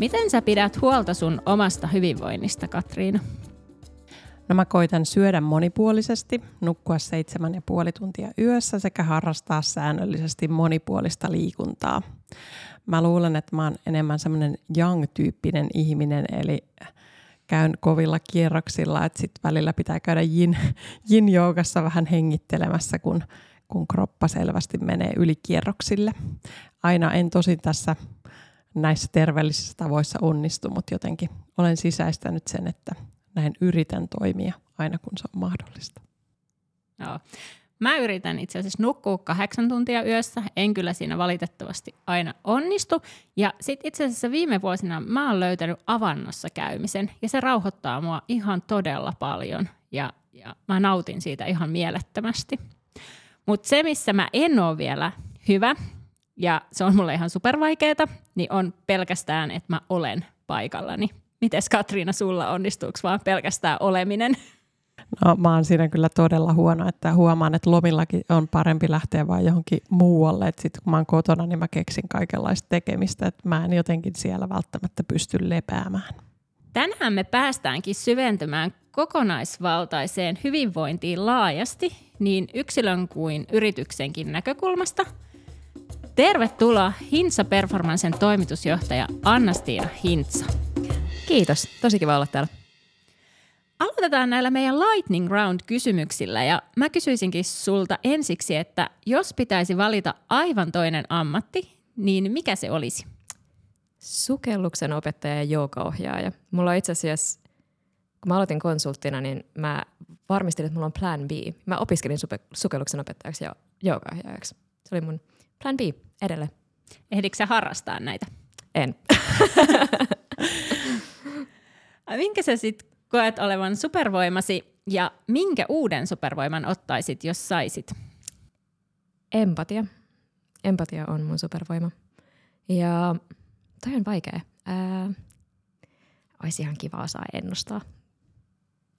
Miten sä pidät huolta sun omasta hyvinvoinnista, Katriina? No mä koitan syödä monipuolisesti, nukkua seitsemän ja puoli tuntia yössä sekä harrastaa säännöllisesti monipuolista liikuntaa. Mä luulen, että mä oon enemmän semmoinen young-tyyppinen ihminen, eli käyn kovilla kierroksilla, että sit välillä pitää käydä yin joogassa vähän hengittelemässä, kun, kun kroppa selvästi menee yli kierroksille. Aina en tosin tässä näissä terveellisissä tavoissa onnistu, mutta jotenkin olen sisäistänyt sen, että näin yritän toimia aina kun se on mahdollista. Joo. Mä yritän itse asiassa nukkua kahdeksan tuntia yössä, en kyllä siinä valitettavasti aina onnistu. Ja sitten itse asiassa viime vuosina mä oon löytänyt avannossa käymisen ja se rauhoittaa mua ihan todella paljon ja, ja mä nautin siitä ihan mielettömästi. Mutta se, missä mä en ole vielä hyvä, ja se on mulle ihan supervaikeeta, niin on pelkästään, että mä olen paikallani. Mites Katriina, sulla onnistuuko vaan pelkästään oleminen? No mä oon siinä kyllä todella huono, että huomaan, että lomillakin on parempi lähteä vaan johonkin muualle. Että sit kun mä oon kotona, niin mä keksin kaikenlaista tekemistä, että mä en jotenkin siellä välttämättä pysty lepäämään. Tänään me päästäänkin syventymään kokonaisvaltaiseen hyvinvointiin laajasti, niin yksilön kuin yrityksenkin näkökulmasta – Tervetuloa Hintsa Performancen toimitusjohtaja Anna-Stiina Hintsa. Kiitos, tosi kiva olla täällä. Aloitetaan näillä meidän Lightning Round-kysymyksillä ja mä kysyisinkin sulta ensiksi, että jos pitäisi valita aivan toinen ammatti, niin mikä se olisi? Sukelluksen opettaja ja joogaohjaaja. Mulla on itse asiassa, kun mä aloitin konsulttina, niin mä varmistin, että mulla on plan B. Mä opiskelin sukelluksen opettajaksi ja joogaohjaajaksi. Se oli mun plan B edelleen. Ehdikö sä harrastaa näitä? En. minkä sä sitten koet olevan supervoimasi ja minkä uuden supervoiman ottaisit, jos saisit? Empatia. Empatia on mun supervoima. Ja toi on vaikea. Ää, olisi ihan kiva saa ennustaa.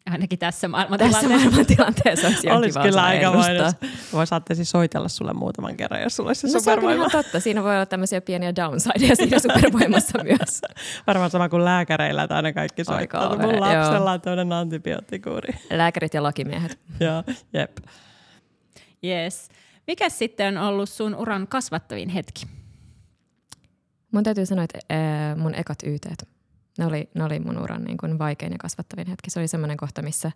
Ainakin tässä maailmantilanteessa. Tässä maailmantilanteessa olisi, olisi kyllä aika mainos. Voi saatte siis soitella sulle muutaman kerran, jos sulla olisi se no, supervoima. Se on totta. Siinä voi olla tämmöisiä pieniä downsideja siinä supervoimassa myös. Varmaan sama kuin lääkäreillä, että aina kaikki soittaa. Aika Mun lapsella on tämmöinen antibioottikuuri. Lääkärit ja lakimiehet. Joo, jep. Yes. Mikä sitten on ollut sun uran kasvattavin hetki? Mun täytyy sanoa, että mun ekat yteet ne oli, ne oli mun uran niin kuin vaikein ja kasvattavin hetki. Se oli semmoinen kohta, missä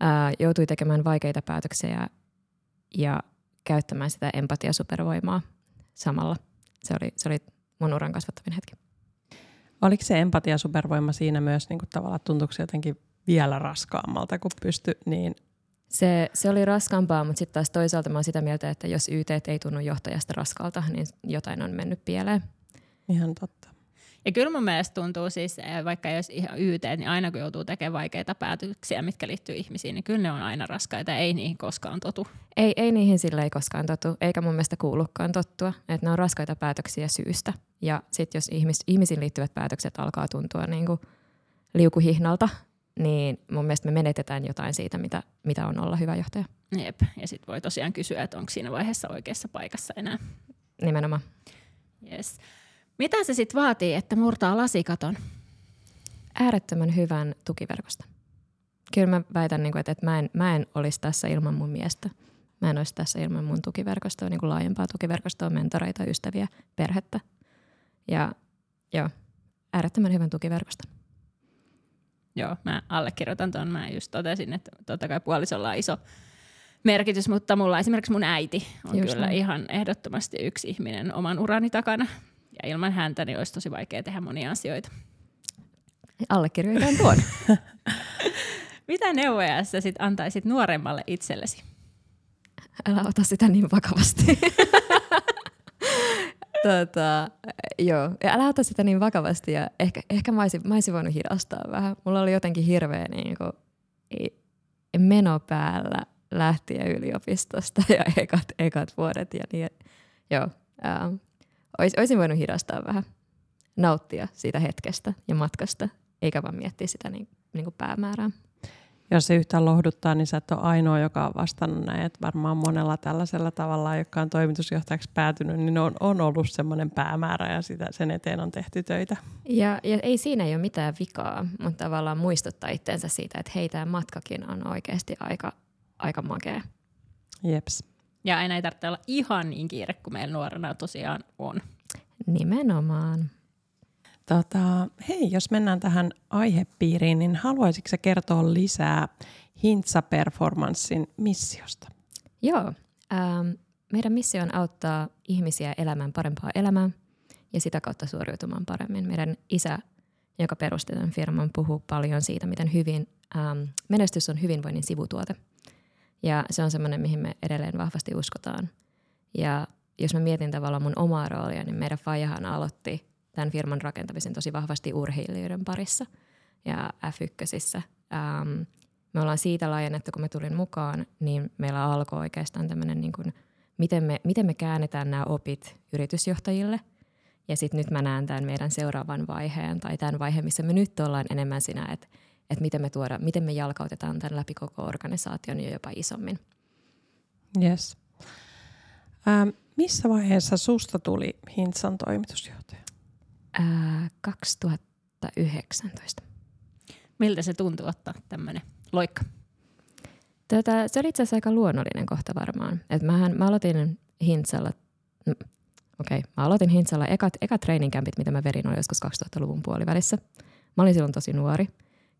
ää, joutui tekemään vaikeita päätöksiä ja käyttämään sitä empatiasupervoimaa samalla. Se oli, se oli mun uran kasvattavin hetki. Oliko se empatiasupervoima siinä myös niin kuin tavallaan tuntuuko se jotenkin vielä raskaammalta, kun pysty niin se, se oli raskaampaa, mutta sitten taas toisaalta mä oon sitä mieltä, että jos YT ei tunnu johtajasta raskalta, niin jotain on mennyt pieleen. Ihan totta. Ja kyllä mun mielestä tuntuu siis, eh, vaikka jos ihan YT, niin aina kun joutuu tekemään vaikeita päätöksiä, mitkä liittyy ihmisiin, niin kyllä ne on aina raskaita, ei niihin koskaan totu. Ei, ei niihin sille ei koskaan totu, eikä mun mielestä kuulukaan tottua, että ne on raskaita päätöksiä syystä. Ja sitten jos ihmis, ihmisiin liittyvät päätökset alkaa tuntua niin kuin liukuhihnalta, niin mun mielestä me menetetään jotain siitä, mitä, mitä on olla hyvä johtaja. Jep, ja sitten voi tosiaan kysyä, että onko siinä vaiheessa oikeassa paikassa enää. Nimenomaan. Yes. Mitä se sitten vaatii, että murtaa lasikaton? Äärettömän hyvän tukiverkosta. Kyllä mä väitän, niin kuin, että, että mä en, mä en olisi tässä ilman mun miestä. Mä en olisi tässä ilman mun tukiverkostoa, niin kuin laajempaa tukiverkostoa, mentoreita, ystäviä, perhettä. Ja joo, äärettömän hyvän tukiverkosta. Joo, mä allekirjoitan tuon. Mä just totesin, että totta kai puolisolla on iso merkitys, mutta mulla esimerkiksi mun äiti on just kyllä näin. ihan ehdottomasti yksi ihminen oman urani takana. Ja ilman häntä niin olisi tosi vaikea tehdä monia asioita. Allekirjoitan tuon. Mitä neuvoja sä sit antaisit nuoremmalle itsellesi? älä ota sitä niin vakavasti. tota, joo, ja älä ota sitä niin vakavasti ja ehkä, ehkä mä, olisin, mä olisin voinut hidastaa vähän. Mulla oli jotenkin hirveä niin kuin, meno päällä lähtien yliopistosta ja ekat, ekat vuodet ja niin, joo, ää, ois, olisin voinut hidastaa vähän, nauttia siitä hetkestä ja matkasta, eikä vaan miettiä sitä niin, niin kuin päämäärää jos se yhtään lohduttaa, niin sä et ole ainoa, joka on vastannut näin. Että varmaan monella tällaisella tavalla, joka on toimitusjohtajaksi päätynyt, niin on, on ollut semmoinen päämäärä ja sitä, sen eteen on tehty töitä. Ja, ja ei siinä ei ole mitään vikaa, mutta tavallaan muistuttaa itseensä siitä, että hei, tämä matkakin on oikeasti aika, aika makea. Jeps. Ja aina ei tarvitse olla ihan niin kiire kuin meillä nuorena tosiaan on. Nimenomaan. Tota, hei, jos mennään tähän aihepiiriin, niin haluaisitko sä kertoa lisää Hintsa Performanssin missiosta? Joo. Ähm, meidän missio on auttaa ihmisiä elämään parempaa elämää ja sitä kautta suoriutumaan paremmin. Meidän isä, joka perusti tämän firman, puhuu paljon siitä, miten hyvin ähm, menestys on hyvinvoinnin sivutuote. Ja se on semmoinen, mihin me edelleen vahvasti uskotaan. Ja jos mä mietin tavallaan mun omaa roolia, niin meidän Fajahan aloitti tämän firman rakentamisen tosi vahvasti urheilijoiden parissa ja F1. Ähm, me ollaan siitä laajennettu, kun mä tulin mukaan, niin meillä alkoi oikeastaan tämmöinen, niin kuin, miten, me, miten me käännetään nämä opit yritysjohtajille. Ja sitten nyt mä näen tämän meidän seuraavan vaiheen tai tämän vaiheen, missä me nyt ollaan enemmän siinä, että, että miten me tuoda, miten me jalkautetaan tämän läpi koko organisaation jo jopa isommin. Yes. Ähm, missä vaiheessa susta tuli Hintsan toimitusjohtaja? Ää, 2019. Miltä se tuntuu ottaa tämmöinen loikka? Tätä, se oli itse asiassa aika luonnollinen kohta varmaan. Et mähän, mä aloitin Hintsalla, mm, okei, okay, mä aloitin Hintsalla ekat, ekat treeninkämpit, mitä mä verin, oli joskus 2000-luvun puolivälissä. Mä olin silloin tosi nuori.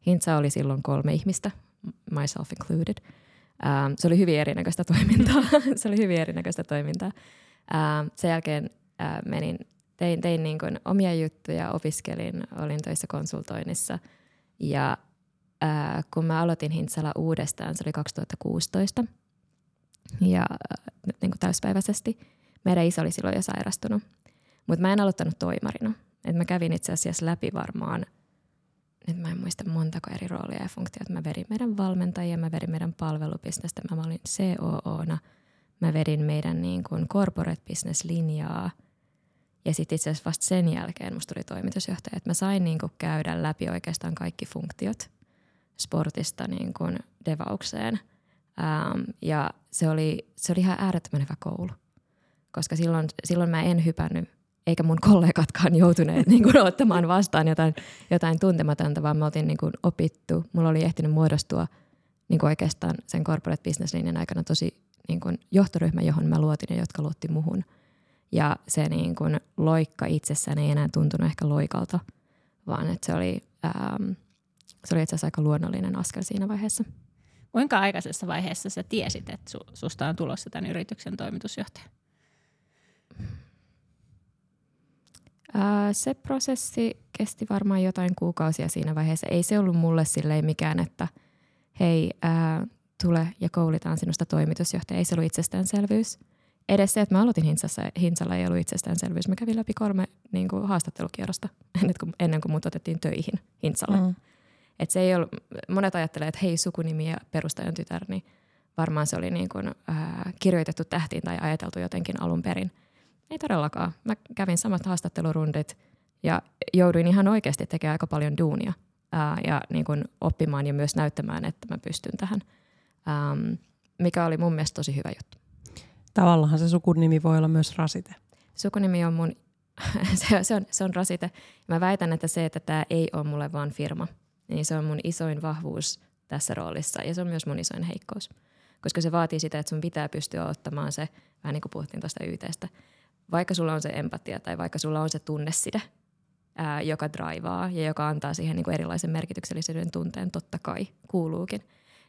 Hintsa oli silloin kolme ihmistä, myself included. Ähm, se oli hyvin erinäköistä toimintaa. se oli hyvin erinäköistä toimintaa. Ähm, sen jälkeen äh, menin tein, tein niin kuin omia juttuja, opiskelin, olin töissä konsultoinnissa ja ää, kun mä aloitin Hintsala uudestaan, se oli 2016 ja niin kuin täyspäiväisesti. Meidän iso oli silloin jo sairastunut, mutta mä en aloittanut toimarina. Et mä kävin itse asiassa läpi varmaan, nyt mä en muista montako eri roolia ja funktioita. Mä verin meidän valmentajia, mä verin meidän palvelubisnestä, mä olin COOna, mä vedin meidän niin kuin corporate business linjaa – ja sitten itse asiassa vasta sen jälkeen musta tuli toimitusjohtaja, että mä sain niin kuin käydä läpi oikeastaan kaikki funktiot sportista niin kuin devaukseen. Ähm, ja se oli, se oli ihan äärettömän hyvä koulu, koska silloin, silloin mä en hypännyt, eikä mun kollegatkaan joutuneet niin kuin ottamaan vastaan jotain, jotain tuntematonta, vaan me oltiin niin kuin opittu. Mulla oli ehtinyt muodostua niin kuin oikeastaan sen corporate business linjan aikana tosi niin kuin johtoryhmä, johon mä luotin ja jotka luotti muhun – ja se niin kuin loikka itsessään ei enää tuntunut ehkä loikalta, vaan että se oli, ähm, se oli itse asiassa aika luonnollinen askel siinä vaiheessa. Kuinka aikaisessa vaiheessa sä tiesit, että su, susta on tulossa tämän yrityksen toimitusjohtaja? Se prosessi kesti varmaan jotain kuukausia siinä vaiheessa. Ei se ollut mulle silleen mikään, että hei, äh, tule ja koulitaan sinusta toimitusjohtaja. Ei se ollut itsestäänselvyys edes se, että mä aloitin Hintsassa, Hintsalla ei ollut itsestäänselvyys. Mä kävin läpi kolme niin kuin, haastattelukierrosta ennen kuin, ennen kuin mut otettiin töihin Hintsalle. Mm. Et se ei ollut, monet ajattelee, että hei sukunimi ja perustajan tytär, niin varmaan se oli niin kuin, äh, kirjoitettu tähtiin tai ajateltu jotenkin alun perin. Ei todellakaan. Mä kävin samat haastattelurundit ja jouduin ihan oikeasti tekemään aika paljon duunia äh, ja niin kuin oppimaan ja myös näyttämään, että mä pystyn tähän, ähm, mikä oli mun mielestä tosi hyvä juttu. Tavallaan se sukunimi voi olla myös rasite. Sukunimi on mun, se, se, on, se on rasite. Mä väitän, että se, että tämä ei ole mulle vaan firma, niin se on mun isoin vahvuus tässä roolissa ja se on myös mun isoin heikkous. Koska se vaatii sitä, että sun pitää pystyä ottamaan se, vähän niin kuin puhuttiin tuosta YTstä, vaikka sulla on se empatia tai vaikka sulla on se tunneside, ää, joka draivaa ja joka antaa siihen niin kuin erilaisen merkityksellisyyden tunteen, totta kai kuuluukin,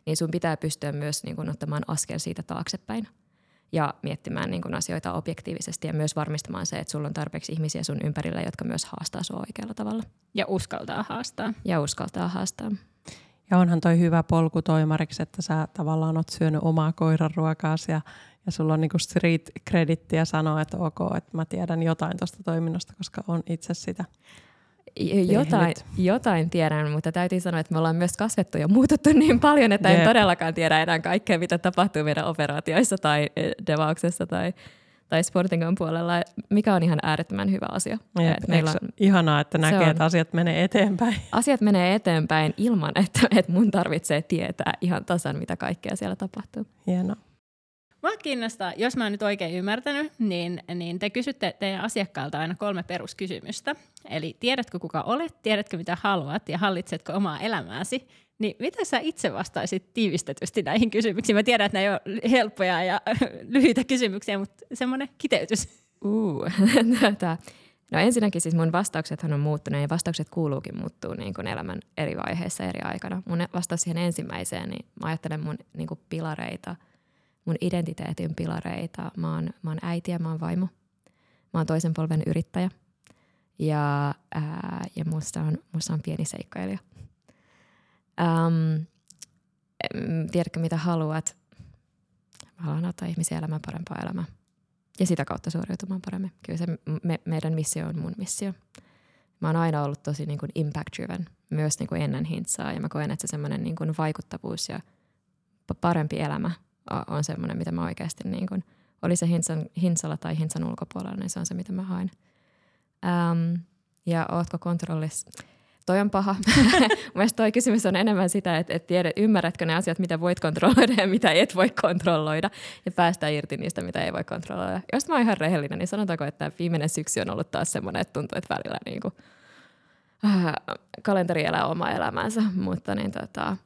niin sun pitää pystyä myös niin kuin ottamaan askel siitä taaksepäin – ja miettimään niin kuin asioita objektiivisesti ja myös varmistamaan se, että sulla on tarpeeksi ihmisiä sun ympärillä, jotka myös haastaa sua oikealla tavalla. Ja uskaltaa haastaa. Ja uskaltaa haastaa. Ja onhan toi hyvä polku toimariksi, että sä tavallaan oot syönyt omaa koiran ruokaasi ja, ja sulla on niinku street kredittiä sanoa, että ok, että mä tiedän jotain tuosta toiminnasta, koska on itse sitä jotain, jotain tiedän, mutta täytyy sanoa, että me ollaan myös kasvettu ja muututtu niin paljon, että Jep. en todellakaan tiedä enää kaikkea, mitä tapahtuu meidän operaatioissa tai eh, devauksessa tai, tai Sportingon puolella, mikä on ihan äärettömän hyvä asia. Jep, että meillä on, ihanaa, että näkee, on, että asiat menee eteenpäin. Asiat menee eteenpäin ilman, että, että mun tarvitsee tietää ihan tasan, mitä kaikkea siellä tapahtuu. Hienoa. Mua kiinnostaa, jos mä oon nyt oikein ymmärtänyt, niin, niin te kysytte teidän asiakkailta aina kolme peruskysymystä. Eli tiedätkö kuka olet, tiedätkö mitä haluat ja hallitsetko omaa elämääsi? Niin mitä sä itse vastaisit tiivistetysti näihin kysymyksiin? Mä tiedän, että ne ei ole helppoja ja lyhyitä kysymyksiä, mutta semmoinen kiteytys. Uh, No ensinnäkin siis mun vastauksethan on muuttunut ja vastaukset kuuluukin muuttuu niin kuin elämän eri vaiheissa eri aikana. Mun vastaus siihen ensimmäiseen, niin mä ajattelen mun niin kuin pilareita – mun identiteetin pilareita. Mä oon, mä oon äiti ja mä oon vaimo. Mä oon toisen polven yrittäjä. Ja, ää, ja musta, on, musta on pieni seikkailija. Ähm, tiedätkö mitä haluat? Mä haluan auttaa ihmisiä elämään parempaa elämää. Ja sitä kautta suoriutumaan paremmin. Kyllä se me, meidän missio on mun missio. Mä oon aina ollut tosi niin kuin impact-driven, myös niin kuin ennen hintsaa. Ja mä koen, että se semmoinen niin vaikuttavuus ja parempi elämä – on semmoinen, mitä mä oikeasti niin kun, oli se hinsan, hinsalla tai hinsan ulkopuolella, niin se on se, mitä mä haen. Um, ja ootko kontrollissa? Toi on paha. Mielestäni toi kysymys on enemmän sitä, että, että tiedät, ymmärrätkö ne asiat, mitä voit kontrolloida ja mitä et voi kontrolloida ja päästä irti niistä, mitä ei voi kontrolloida. Jos mä oon ihan rehellinen, niin sanotaanko, että viimeinen syksy on ollut taas semmoinen, että tuntuu, että välillä niin kuin, äh, kalenteri elää omaa elämäänsä, mutta niin tota,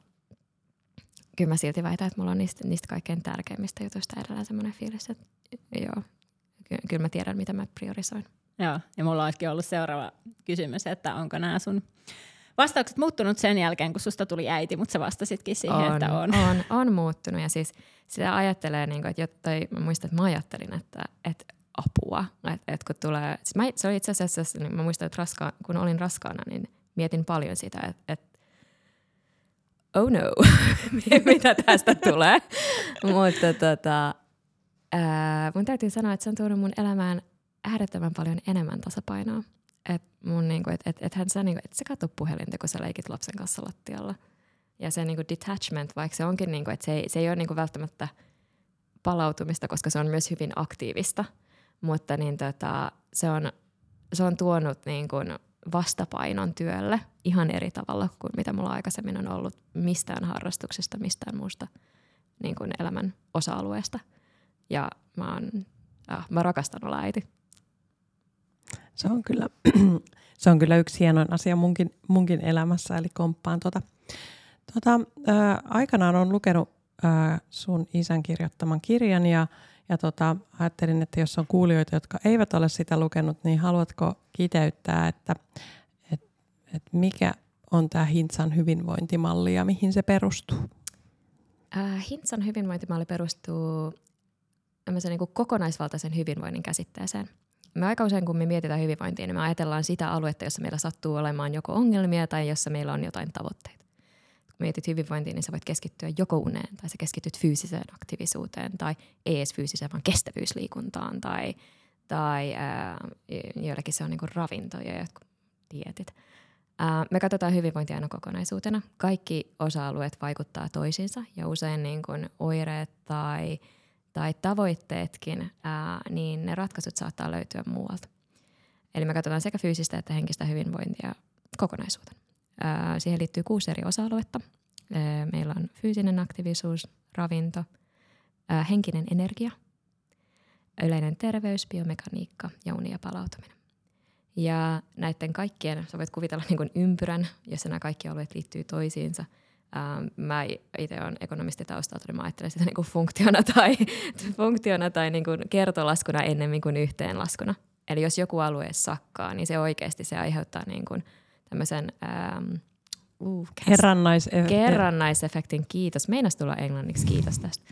kyllä mä silti väitän, että mulla on niistä, niistä kaikkein tärkeimmistä jutuista edelleen semmoinen fiilis, että joo, ky- kyllä mä tiedän, mitä mä priorisoin. Joo, ja mulla olisikin ollut seuraava kysymys, että onko nämä sun vastaukset muuttunut sen jälkeen, kun susta tuli äiti, mutta sä vastasitkin siihen, on, että on. On, on muuttunut ja siis sitä ajattelee, niin kuin, että jotta, mä muistan, että mä ajattelin, että, että apua, että, että kun tulee, siis mä, se oli itse asiassa, niin mä muistan, että raska, kun olin raskaana, niin mietin paljon sitä, että, että oh no, mitä tästä tulee. Mutta tota, ää, mun täytyy sanoa, että se on tuonut mun elämään äärettömän paljon enemmän tasapainoa. Et mun niinku, et, et, ethän sä, niinku, et sä katso puhelinta, kun sä leikit lapsen kanssa lattialla. Ja se niinku detachment, vaikka se onkin, niinku, että se se ei ole niinku välttämättä palautumista, koska se on myös hyvin aktiivista. Mutta niin tota, se, on, se on tuonut niinku, vastapainon työlle ihan eri tavalla kuin mitä mulla aikaisemmin on ollut mistään harrastuksesta, mistään muusta niin kuin elämän osa-alueesta. Ja mä, oon, äh, mä rakastan olla äiti. Se on kyllä, se on kyllä yksi hienoin asia munkin, munkin elämässä, eli komppaan tuota. tuota äh, aikanaan on lukenut äh, sun isän kirjoittaman kirjan ja ja tota, ajattelin, että jos on kuulijoita, jotka eivät ole sitä lukenut, niin haluatko kiteyttää, että et, et mikä on tämä Hintsan hyvinvointimalli ja mihin se perustuu? Äh, Hintsan hyvinvointimalli perustuu niin kokonaisvaltaisen hyvinvoinnin käsitteeseen. Me aika usein, kun me mietitään hyvinvointia, niin me ajatellaan sitä aluetta, jossa meillä sattuu olemaan joko ongelmia tai jossa meillä on jotain tavoitteita mietit hyvinvointia, niin sä voit keskittyä joko uneen tai sä keskityt fyysiseen aktiivisuuteen tai ei edes fyysiseen, vaan kestävyysliikuntaan tai, tai ää, joillekin se on niinku ravinto ja jotkut dietit. Ää, me katsotaan hyvinvointia aina kokonaisuutena. Kaikki osa-alueet vaikuttaa toisiinsa ja usein niin kuin oireet tai, tai tavoitteetkin, ää, niin ne ratkaisut saattaa löytyä muualta. Eli me katsotaan sekä fyysistä että henkistä hyvinvointia kokonaisuutena. Siihen liittyy kuusi eri osa-aluetta. Meillä on fyysinen aktiivisuus, ravinto, henkinen energia, yleinen terveys, biomekaniikka ja uni ja palautuminen. Ja näiden kaikkien, sä voit kuvitella niin kuin ympyrän, jossa nämä kaikki alueet liittyy toisiinsa. mä itse olen ekonomisti taustalta, niin mä ajattelen sitä niin kuin funktiona tai, funktiona tai niin kuin kertolaskuna ennemmin kuin yhteenlaskuna. Eli jos joku alue sakkaa, niin se oikeasti se aiheuttaa niin kuin – tämmöisen ähm, uh, Kerrannais- kerrannaisefektin. Kiitos. Meinas tulla englanniksi. Kiitos tästä.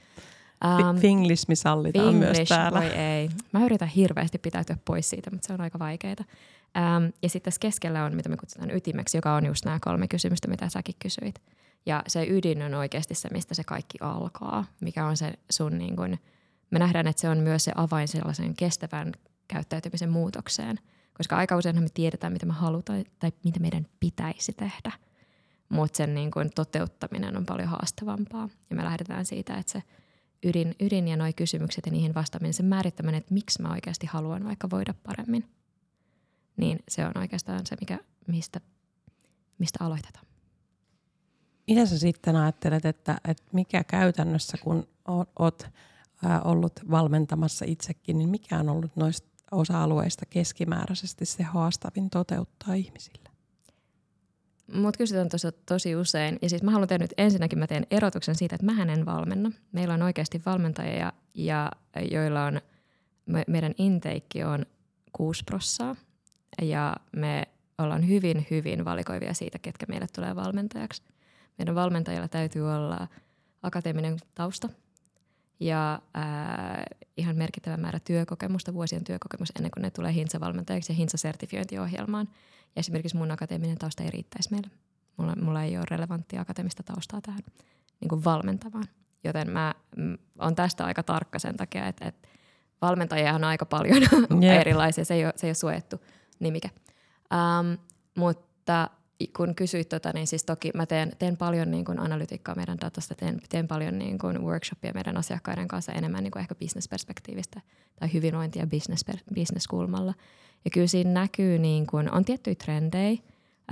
Um, Finglismi sallitaan Finglish, myös täällä. Voi ei. Mä yritän hirveästi pitäytyä pois siitä, mutta se on aika vaikeaa. Um, ja sitten tässä keskellä on, mitä me kutsutaan ytimeksi, joka on just nämä kolme kysymystä, mitä säkin kysyit. Ja se ydin on oikeasti se, mistä se kaikki alkaa, mikä on se sun niin kuin, me nähdään, että se on myös se avain sellaisen kestävän käyttäytymisen muutokseen. Koska aika usein me tiedetään, mitä me halutaan tai mitä meidän pitäisi tehdä. Mutta sen niin kuin toteuttaminen on paljon haastavampaa. Ja me lähdetään siitä, että se ydin, ydin ja nuo kysymykset ja niihin vastaaminen, sen määrittäminen, että miksi mä oikeasti haluan vaikka voida paremmin, niin se on oikeastaan se, mikä, mistä, mistä aloitetaan. Mitä sä sitten ajattelet, että, että mikä käytännössä, kun oot ollut valmentamassa itsekin, niin mikä on ollut noista osa-alueista keskimääräisesti se haastavin toteuttaa ihmisille? Mut kysytään tosi, tosi usein. Ja siis mä haluan tehdä nyt ensinnäkin, mä teen erotuksen siitä, että mä en valmenna. Meillä on oikeasti valmentajia, ja, joilla on, me, meidän intake on 6 prossaa. Ja me ollaan hyvin, hyvin valikoivia siitä, ketkä meille tulee valmentajaksi. Meidän valmentajilla täytyy olla akateeminen tausta ja ää, ihan merkittävä määrä työkokemusta, vuosien työkokemus ennen kuin ne tulee Hinsa-valmentajaksi ja Hinsa-sertifiointiohjelmaan. Ja esimerkiksi mun akateeminen tausta ei riittäisi meille. Mulla, mulla ei ole relevanttia akateemista taustaa tähän niin kuin valmentavaan. Joten mä mm, on tästä aika tarkka sen takia, että, että valmentajia on aika paljon yeah. erilaisia. Se ei, ole, se ei ole suojattu nimike. Um, mutta kun kysyit tota, niin siis toki mä teen, teen paljon niin kuin analytiikkaa meidän datasta, teen, teen paljon niin kuin workshopia meidän asiakkaiden kanssa enemmän niin kuin ehkä bisnesperspektiivistä tai hyvinvointi- ja business, business-kulmalla. Ja kyllä siinä näkyy, niin kuin, on tiettyjä trendejä.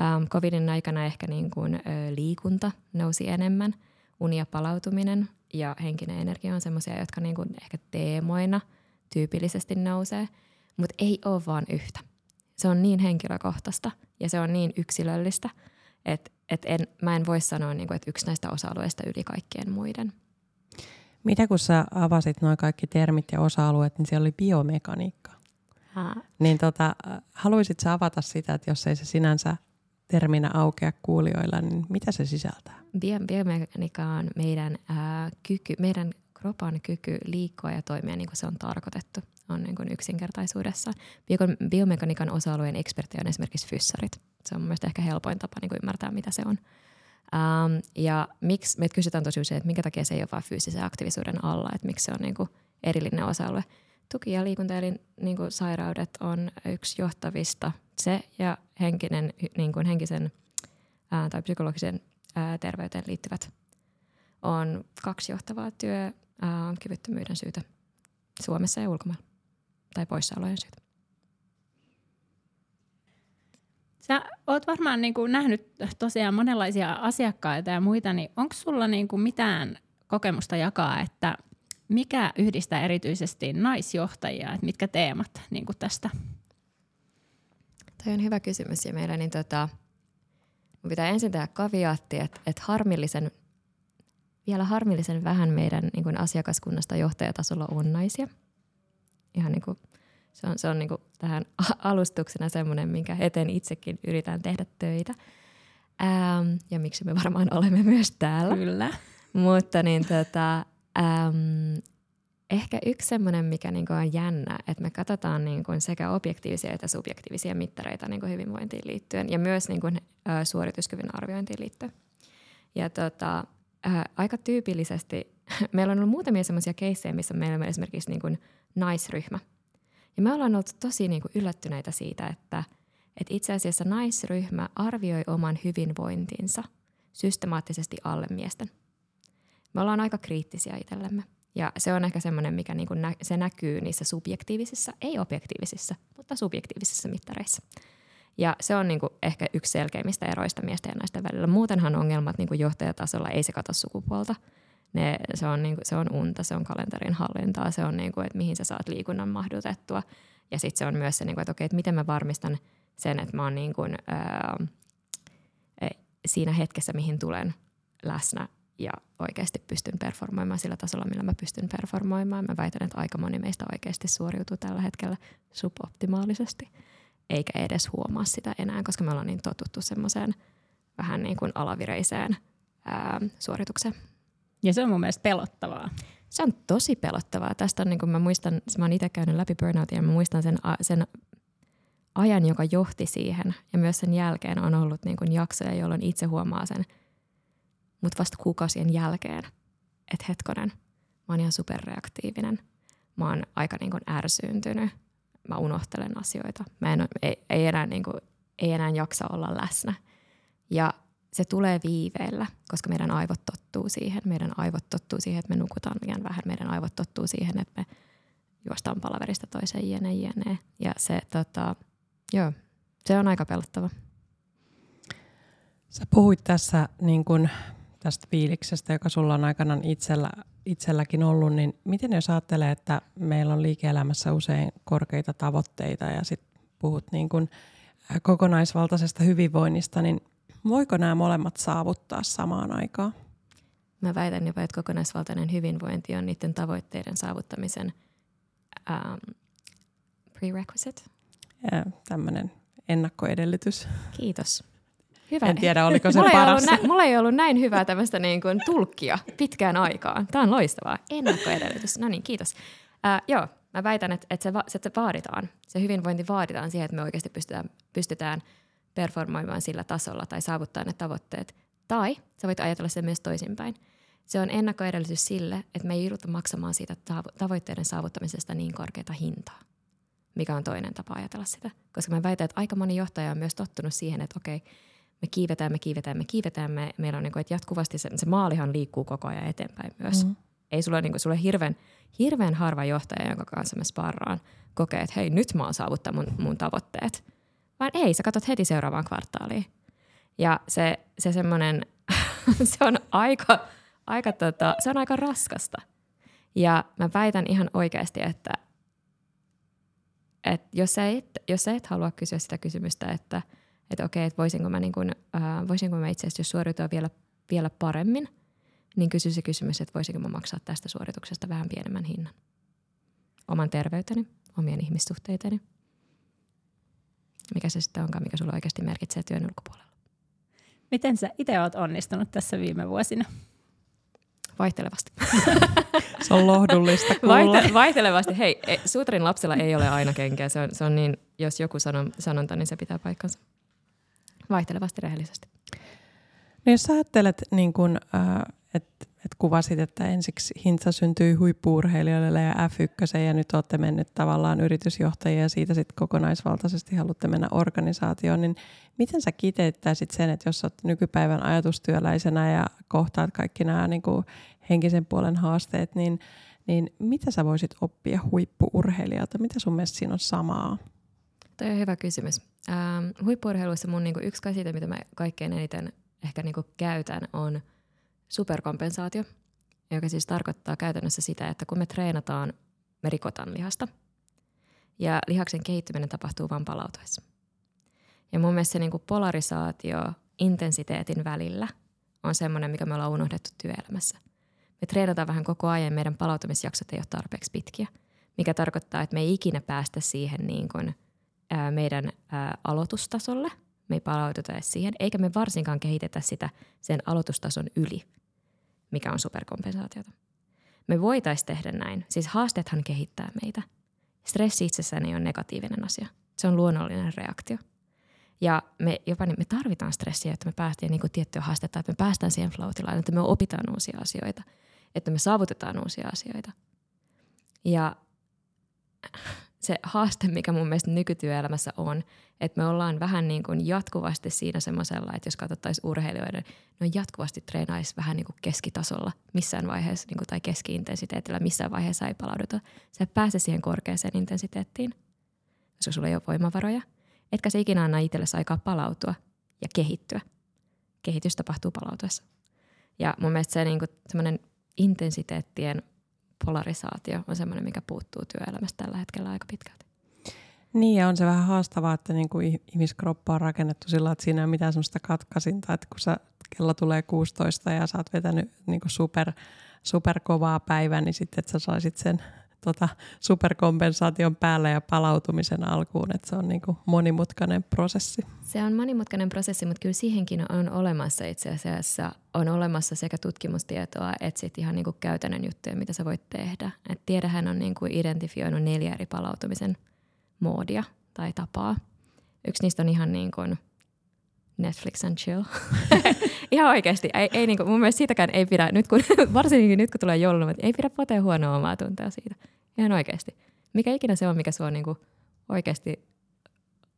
Ähm, Covidin aikana ehkä niin kuin, ö, liikunta nousi enemmän, uni ja palautuminen ja henkinen energia on semmoisia, jotka niin kuin ehkä teemoina tyypillisesti nousee, mutta ei ole vaan yhtä se on niin henkilökohtaista ja se on niin yksilöllistä, että et en, mä en voi sanoa, niin kuin, että yksi näistä osa-alueista yli kaikkien muiden. Mitä kun sä avasit noin kaikki termit ja osa-alueet, niin siellä oli biomekaniikka. Ha. Niin tota, haluaisit sä avata sitä, että jos ei se sinänsä terminä aukea kuulijoilla, niin mitä se sisältää? Bio, biomekaniikka on meidän, ää, kyky, meidän kropan kyky liikkua ja toimia niin kuin se on tarkoitettu on niin kuin yksinkertaisuudessa. biomekaniikan osa-alueen ekspertti on esimerkiksi fyssarit. Se on mielestäni ehkä helpoin tapa niin kuin ymmärtää, mitä se on. Um, ja miksi, meitä kysytään tosi usein, että minkä takia se ei ole vain fyysisen aktiivisuuden alla, että miksi se on niin kuin erillinen osa-alue. Tuki- ja liikunta- eli niin kuin sairaudet on yksi johtavista. Se ja henkinen, niin kuin henkisen ää, tai psykologisen ää, terveyteen liittyvät on kaksi johtavaa työkyvyttömyyden syytä Suomessa ja ulkomailla tai poissaolojen syytä. Sä oot varmaan niin kuin nähnyt tosiaan monenlaisia asiakkaita ja muita, niin onko sulla niin kuin mitään kokemusta jakaa, että mikä yhdistää erityisesti naisjohtajia, että mitkä teemat niin kuin tästä? Toi on hyvä kysymys ja meillä niin tota, mun pitää ensin tehdä kaviaatti, että, että harmillisen, vielä harmillisen vähän meidän niin kuin asiakaskunnasta johtajatasolla on naisia. Ihan niin kuin se on, se on niin tähän alustuksena semmoinen, minkä eteen itsekin yritän tehdä töitä. Ähm, ja miksi me varmaan olemme myös täällä. Kyllä. Mutta niin tota, ähm, ehkä yksi semmoinen, mikä niin on jännä, että me katsotaan niin kuin sekä objektiivisia että subjektiivisia mittareita niin kuin hyvinvointiin liittyen ja myös niin kuin, ä, suorituskyvyn arviointiin liittyen. Ja tota, ä, aika tyypillisesti, meillä on ollut muutamia semmoisia keissejä, missä meillä on esimerkiksi niin kuin naisryhmä – ja me ollaan oltu tosi niin kuin yllättyneitä siitä, että, että itse asiassa naisryhmä arvioi oman hyvinvointinsa systemaattisesti alle miesten. Me ollaan aika kriittisiä itsellemme. Ja se on ehkä semmoinen, mikä niin kuin nä- se näkyy niissä subjektiivisissa, ei objektiivisissa, mutta subjektiivisissa mittareissa. Ja se on niin kuin ehkä yksi selkeimmistä eroista miesten ja naisten välillä. Muutenhan ongelmat niin kuin johtajatasolla ei se kato sukupuolta – ne, se, on, niin kuin, se on unta, se on kalenterin hallintaa, se on, niin kuin, että mihin sä saat liikunnan mahdutettua. Ja sitten se on myös se, niin kuin, että okei, että miten mä varmistan sen, että mä oon niin kuin, ää, e, siinä hetkessä, mihin tulen läsnä ja oikeasti pystyn performoimaan sillä tasolla, millä mä pystyn performoimaan. Mä väitän, että aika moni meistä oikeasti suoriutuu tällä hetkellä suboptimaalisesti, eikä edes huomaa sitä enää, koska me ollaan niin totuttu semmoiseen vähän niin kuin alavireiseen ää, suoritukseen. Ja se on mun mielestä pelottavaa. Se on tosi pelottavaa. Tästä on, niin kuin mä muistan, mä oon itse käynyt läpi burnoutin ja mä muistan sen, sen ajan, joka johti siihen. Ja myös sen jälkeen on ollut niin kuin jaksoja, jolloin itse huomaa sen mutta vasta kuukausien jälkeen, että hetkonen, mä oon ihan superreaktiivinen. Mä oon aika niin kuin ärsyyntynyt. Mä unohtelen asioita. Mä en, ei, ei, enää niin kuin, ei enää jaksa olla läsnä. Ja se tulee viiveellä, koska meidän aivot tottuu siihen. Meidän aivot tottuu siihen, että me nukutaan liian vähän. Meidän aivot tottuu siihen, että me juostaan palaverista toiseen jne, jne. Ja se, tota, joo, se on aika pelottava. Sä puhuit tässä niin kun, tästä fiiliksestä, joka sulla on aikanaan itsellä, itselläkin ollut, niin miten jos ajattelee, että meillä on liike-elämässä usein korkeita tavoitteita ja sitten puhut niin kun kokonaisvaltaisesta hyvinvoinnista, niin voiko nämä molemmat saavuttaa samaan aikaan? Mä väitän jopa, että kokonaisvaltainen hyvinvointi on niiden tavoitteiden saavuttamisen um, prerequisite. Tämmöinen ennakkoedellytys. Kiitos. Hyvä. En tiedä, oliko se mulla paras. Ei nä- mulla ei ollut näin hyvää tämmöistä niin kuin tulkkia pitkään aikaan. Tämä on loistavaa. Ennakkoedellytys. No niin, kiitos. Uh, joo, mä väitän, että, että se, va- se vaaditaan. Se hyvinvointi vaaditaan siihen, että me oikeasti pystytään, pystytään performoimaan sillä tasolla tai saavuttaa ne tavoitteet. Tai sä voit ajatella sen myös toisinpäin. Se on ennakkoedellytys sille, että me ei jouduta maksamaan siitä tavoitteiden saavuttamisesta niin korkeata hintaa mikä on toinen tapa ajatella sitä. Koska mä väitän, että aika moni johtaja on myös tottunut siihen, että okei, me kiivetään, me kiivetään, me kiivetään. Me, meillä on niin kuin, että jatkuvasti se, se maalihan liikkuu koko ajan eteenpäin myös. Mm. Ei sulla, niin kuin, sulla hirveän, hirveän harva johtaja, jonka kanssa me sparraan, kokee, että hei, nyt mä oon saavuttanut mun, mun tavoitteet. Vaan ei, sä katsot heti seuraavaan kvartaaliin. Ja se, se semmoinen, se on aika, aika tota, se on aika raskasta. Ja mä väitän ihan oikeasti, että et jos, sä et, jos sä et halua kysyä sitä kysymystä, että että okei, että voisinko mä, niin kun, äh, voisinko mä itse asiassa, jos suoriutua vielä, vielä paremmin, niin kysy se kysymys, että voisinko mä maksaa tästä suorituksesta vähän pienemmän hinnan. Oman terveyteni, omien ihmissuhteiteni. Mikä se sitten onkaan, mikä sulla oikeasti merkitsee työn ulkopuolella. Miten sä itse oot onnistunut tässä viime vuosina? Vaihtelevasti. Se on lohdullista kuulla. Vaihte- vaihtelevasti. Hei, e, suutarin lapsella ei ole aina kenkeä. Se on, se on niin, jos joku sanon, sanonta, niin se pitää paikkansa. Vaihtelevasti rehellisesti. No jos ajattelet, niin kun, äh, että et kuvasit, että ensiksi Hintsa syntyi huippuurheilijoille ja F1 ja nyt olette mennyt tavallaan yritysjohtajia ja siitä sitten kokonaisvaltaisesti haluatte mennä organisaatioon, niin miten sä kiteyttäisit sen, että jos olet nykypäivän ajatustyöläisenä ja kohtaat kaikki nämä niin kuin henkisen puolen haasteet, niin, niin mitä sä voisit oppia huippuurheilijalta? Mitä sun mielestä siinä on samaa? Tämä on hyvä kysymys. Ähm, huippuurheiluissa mun niinku yksi käsite, mitä mä kaikkein eniten ehkä niinku käytän, on superkompensaatio, joka siis tarkoittaa käytännössä sitä, että kun me treenataan, me rikotaan lihasta. Ja lihaksen kehittyminen tapahtuu vain palautuessa. Ja mun mielestä se niinku polarisaatio intensiteetin välillä on semmoinen, mikä me ollaan unohdettu työelämässä. Me treenataan vähän koko ajan, meidän palautumisjaksot ei ole tarpeeksi pitkiä, mikä tarkoittaa, että me ei ikinä päästä siihen niin kuin, ää, meidän ää, aloitustasolle. Me ei palaututa edes siihen, eikä me varsinkaan kehitetä sitä sen aloitustason yli, mikä on superkompensaatiota. Me voitaisiin tehdä näin. Siis haasteethan kehittää meitä. Stressi itsessään ei ole negatiivinen asia. Se on luonnollinen reaktio. Ja me jopa niin me tarvitaan stressiä, että me päästään niin tiettyä haastetta, että me päästään siihen flow että me opitaan uusia asioita, että me saavutetaan uusia asioita. Ja se haaste, mikä mun mielestä nykytyöelämässä on, että me ollaan vähän niin kuin jatkuvasti siinä semmoisella, että jos katsottaisiin urheilijoiden, ne jatkuvasti treenaisi vähän niin kuin keskitasolla missään vaiheessa niin kuin, tai keskiintensiteetillä, missään vaiheessa ei palauduta. Sä pääse siihen korkeaseen intensiteettiin, koska sulla ei ole voimavaroja. Etkä se ikinä anna itsellesi aikaa palautua ja kehittyä. Kehitys tapahtuu palautuessa. Ja mun mielestä se niin kuin semmoinen intensiteettien polarisaatio on semmoinen, mikä puuttuu työelämästä tällä hetkellä aika pitkälti. Niin, ja on se vähän haastavaa, että niin kuin ihmiskroppa on rakennettu sillä, että siinä ei ole mitään semmoista katkasinta, että kun sä, kello tulee 16 ja sä oot vetänyt niin kuin super, super kovaa päivää, niin sitten että sä saisit sen tota, superkompensaation päälle ja palautumisen alkuun, että se on niin kuin monimutkainen prosessi. Se on monimutkainen prosessi, mutta kyllä siihenkin on olemassa itse asiassa, on olemassa sekä tutkimustietoa että sit ihan niin kuin käytännön juttuja, mitä sä voit tehdä. Et tiedähän on niin kuin identifioinut neljä eri palautumisen moodia tai tapaa. Yksi niistä on ihan niin kuin Netflix and chill. Ihan oikeasti. Ei, ei niinku, mun mielestä siitäkään ei pidä, nyt kun, varsinkin nyt kun tulee joululomat, ei pidä potea huonoa omaa tuntea siitä. Ihan oikeasti. Mikä ikinä se on, mikä sua niinku oikeasti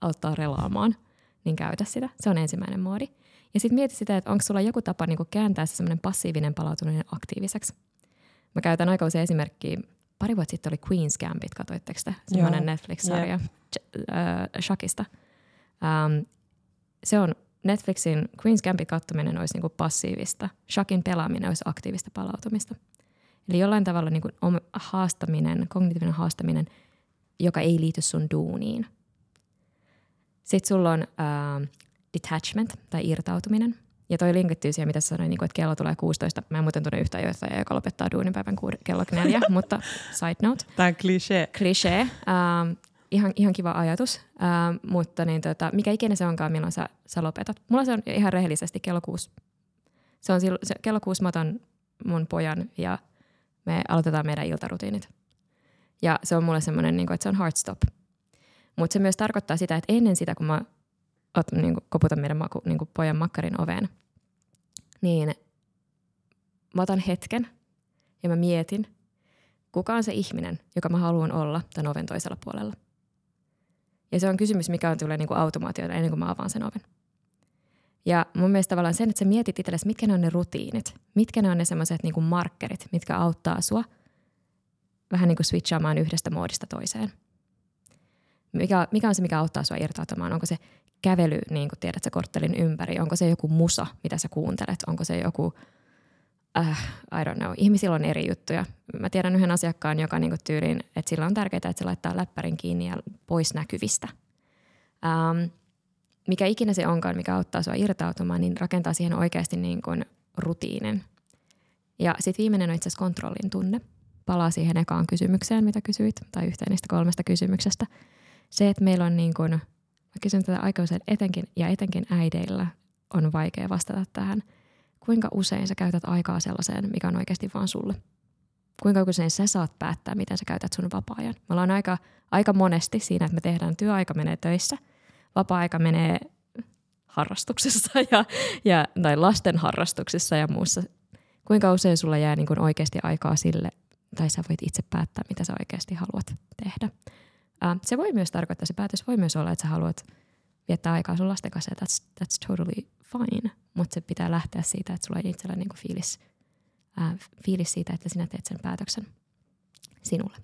auttaa relaamaan, niin käytä sitä. Se on ensimmäinen moodi. Ja sitten mieti sitä, että onko sulla joku tapa niinku kääntää se semmoinen passiivinen palautuminen aktiiviseksi. Mä käytän aika usein esimerkkiä. Pari vuotta sitten oli Queen's Gambit, katoitteko sitä? Semmoinen Netflix-sarja yep. äh, Shakista. Um, se on Netflixin Queen's Gambit kattominen olisi niinku passiivista. Shakin pelaaminen olisi aktiivista palautumista. Eli jollain tavalla niinku haastaminen, kognitiivinen haastaminen, joka ei liity sun duuniin. Sitten sulla on uh, detachment tai irtautuminen. Ja toi linkittyy siihen, mitä sanoin, niin että kello tulee 16. Mä en muuten tunne yhtään johtajaa, joka lopettaa duuninpäivän kello neljä, mutta side note. Tämä on cliché. Cliché. Uh, ihan, ihan kiva ajatus, uh, mutta niin tota, mikä ikinä se onkaan, milloin sä, sä lopetat. Mulla se on ihan rehellisesti kello kuusi. Se on se, kello kuusi mä otan mun pojan ja me aloitetaan meidän iltarutiinit. Ja se on mulle semmoinen, niin että se on hard stop. Mutta se myös tarkoittaa sitä, että ennen sitä, kun mä ot, niin kuin, koputan meidän maku, niin kuin pojan makkarin oveen, niin mä otan hetken ja mä mietin, kuka on se ihminen, joka mä haluan olla tämän oven toisella puolella. Ja se on kysymys, mikä on tulee niin automaationa ennen kuin mä avaan sen oven. Ja mun mielestä tavallaan sen, että sä mietit itsellesi, mitkä ne on ne rutiinit, mitkä ne on ne semmoiset niin markkerit, mitkä auttaa sua vähän niin kuin switchaamaan yhdestä moodista toiseen. Mikä, mikä on se, mikä auttaa sua irtautumaan? Onko se kävely, niin kuin tiedät sä korttelin ympäri? Onko se joku musa, mitä sä kuuntelet? Onko se joku, uh, I don't know, ihmisillä on eri juttuja. Mä tiedän yhden asiakkaan, joka niin kuin tyyliin, että sillä on tärkeää, että se laittaa läppärin kiinni ja pois näkyvistä. Um, mikä ikinä se onkaan, mikä auttaa sua irtautumaan, niin rakentaa siihen oikeasti niin rutiinin. Ja sitten viimeinen on itse asiassa kontrollin tunne. Palaa siihen ekaan kysymykseen, mitä kysyit, tai yhteen niistä kolmesta kysymyksestä. Se, että meillä on niin kuin, mä kysyn tätä aika usein etenkin, ja etenkin äideillä on vaikea vastata tähän. Kuinka usein sä käytät aikaa sellaiseen, mikä on oikeasti vaan sulle? Kuinka usein sä saat päättää, miten sä käytät sun vapaa-ajan? Me ollaan aika, aika monesti siinä, että me tehdään työaika menee töissä – vapaa-aika menee harrastuksessa ja, ja, tai lasten harrastuksessa ja muussa. Kuinka usein sulla jää niin kuin oikeasti aikaa sille, tai sä voit itse päättää, mitä sä oikeasti haluat tehdä. Uh, se voi myös tarkoittaa, se päätös voi myös olla, että sä haluat viettää aikaa sun lasten kanssa, that's, that's totally fine. Mutta se pitää lähteä siitä, että sulla on itsellä niin kuin fiilis, uh, fiilis siitä, että sinä teet sen päätöksen sinulle.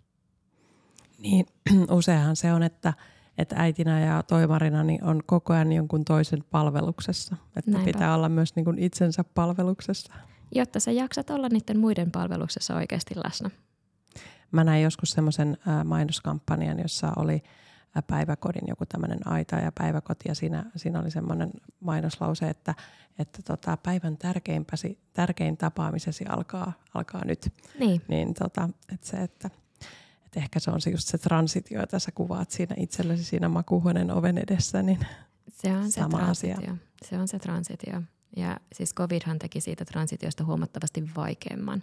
Niin, useinhan se on, että – että äitinä ja toimarina niin on koko ajan jonkun toisen palveluksessa. Että Näinpä. pitää olla myös niin kuin itsensä palveluksessa. Jotta sä jaksat olla niiden muiden palveluksessa oikeasti läsnä. Mä näin joskus semmoisen mainoskampanjan, jossa oli päiväkodin joku tämmöinen aita ja päiväkoti ja siinä, siinä oli semmoinen mainoslause, että, että tota, päivän tärkeimpäsi, tärkein tapaamisesi alkaa, alkaa nyt. Niin. niin tota, että se, että ehkä se on se just se transitio, että sä kuvaat siinä itsellesi siinä makuuhuoneen oven edessä, niin se on se sama transitio. asia. Se on se transitio. Ja siis COVIDhan teki siitä transitiosta huomattavasti vaikeamman.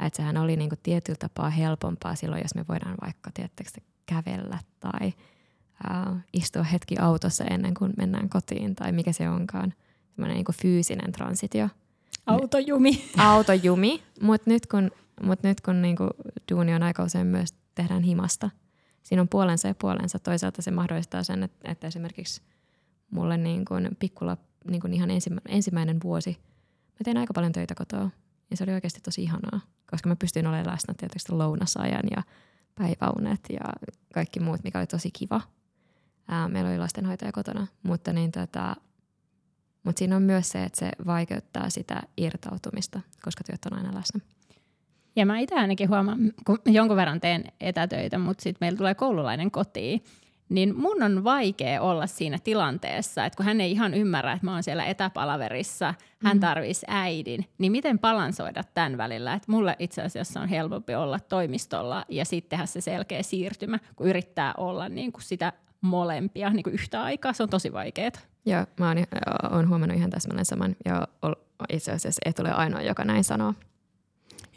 Että sehän oli niinku tietyllä tapaa helpompaa silloin, jos me voidaan vaikka tiettekö, kävellä tai istua hetki autossa ennen kuin mennään kotiin tai mikä se onkaan. Semmoinen niinku fyysinen transitio. Autojumi. Autojumi, mutta nyt kun, mut nyt kun niinku duuni on aika usein myös tehdään himasta. Siinä on puolensa ja puolensa. Toisaalta se mahdollistaa sen, että, että esimerkiksi mulle niin kuin pikkula niin kuin ihan ensimmä, ensimmäinen vuosi, mä tein aika paljon töitä kotoa. Ja se oli oikeasti tosi ihanaa, koska mä pystyin olemaan läsnä tietysti lounasajan ja päiväunet ja kaikki muut, mikä oli tosi kiva. Ää, meillä oli lastenhoitaja kotona, mutta, niin tota, mutta siinä on myös se, että se vaikeuttaa sitä irtautumista, koska työt on aina läsnä. Ja mä itse ainakin huomaan, kun jonkun verran teen etätöitä, mutta sitten meillä tulee koululainen kotiin, niin mun on vaikea olla siinä tilanteessa, että kun hän ei ihan ymmärrä, että mä oon siellä etäpalaverissa, hän mm. tarvitsisi äidin, niin miten balansoida tämän välillä? Että mulle itse asiassa on helpompi olla toimistolla ja sitten tehdä se selkeä siirtymä, kun yrittää olla niin kuin sitä molempia niin kuin yhtä aikaa. Se on tosi vaikeaa. Joo, mä oon, oon huomannut ihan täsmälleen saman ja itse asiassa et ole ainoa, joka näin sanoo.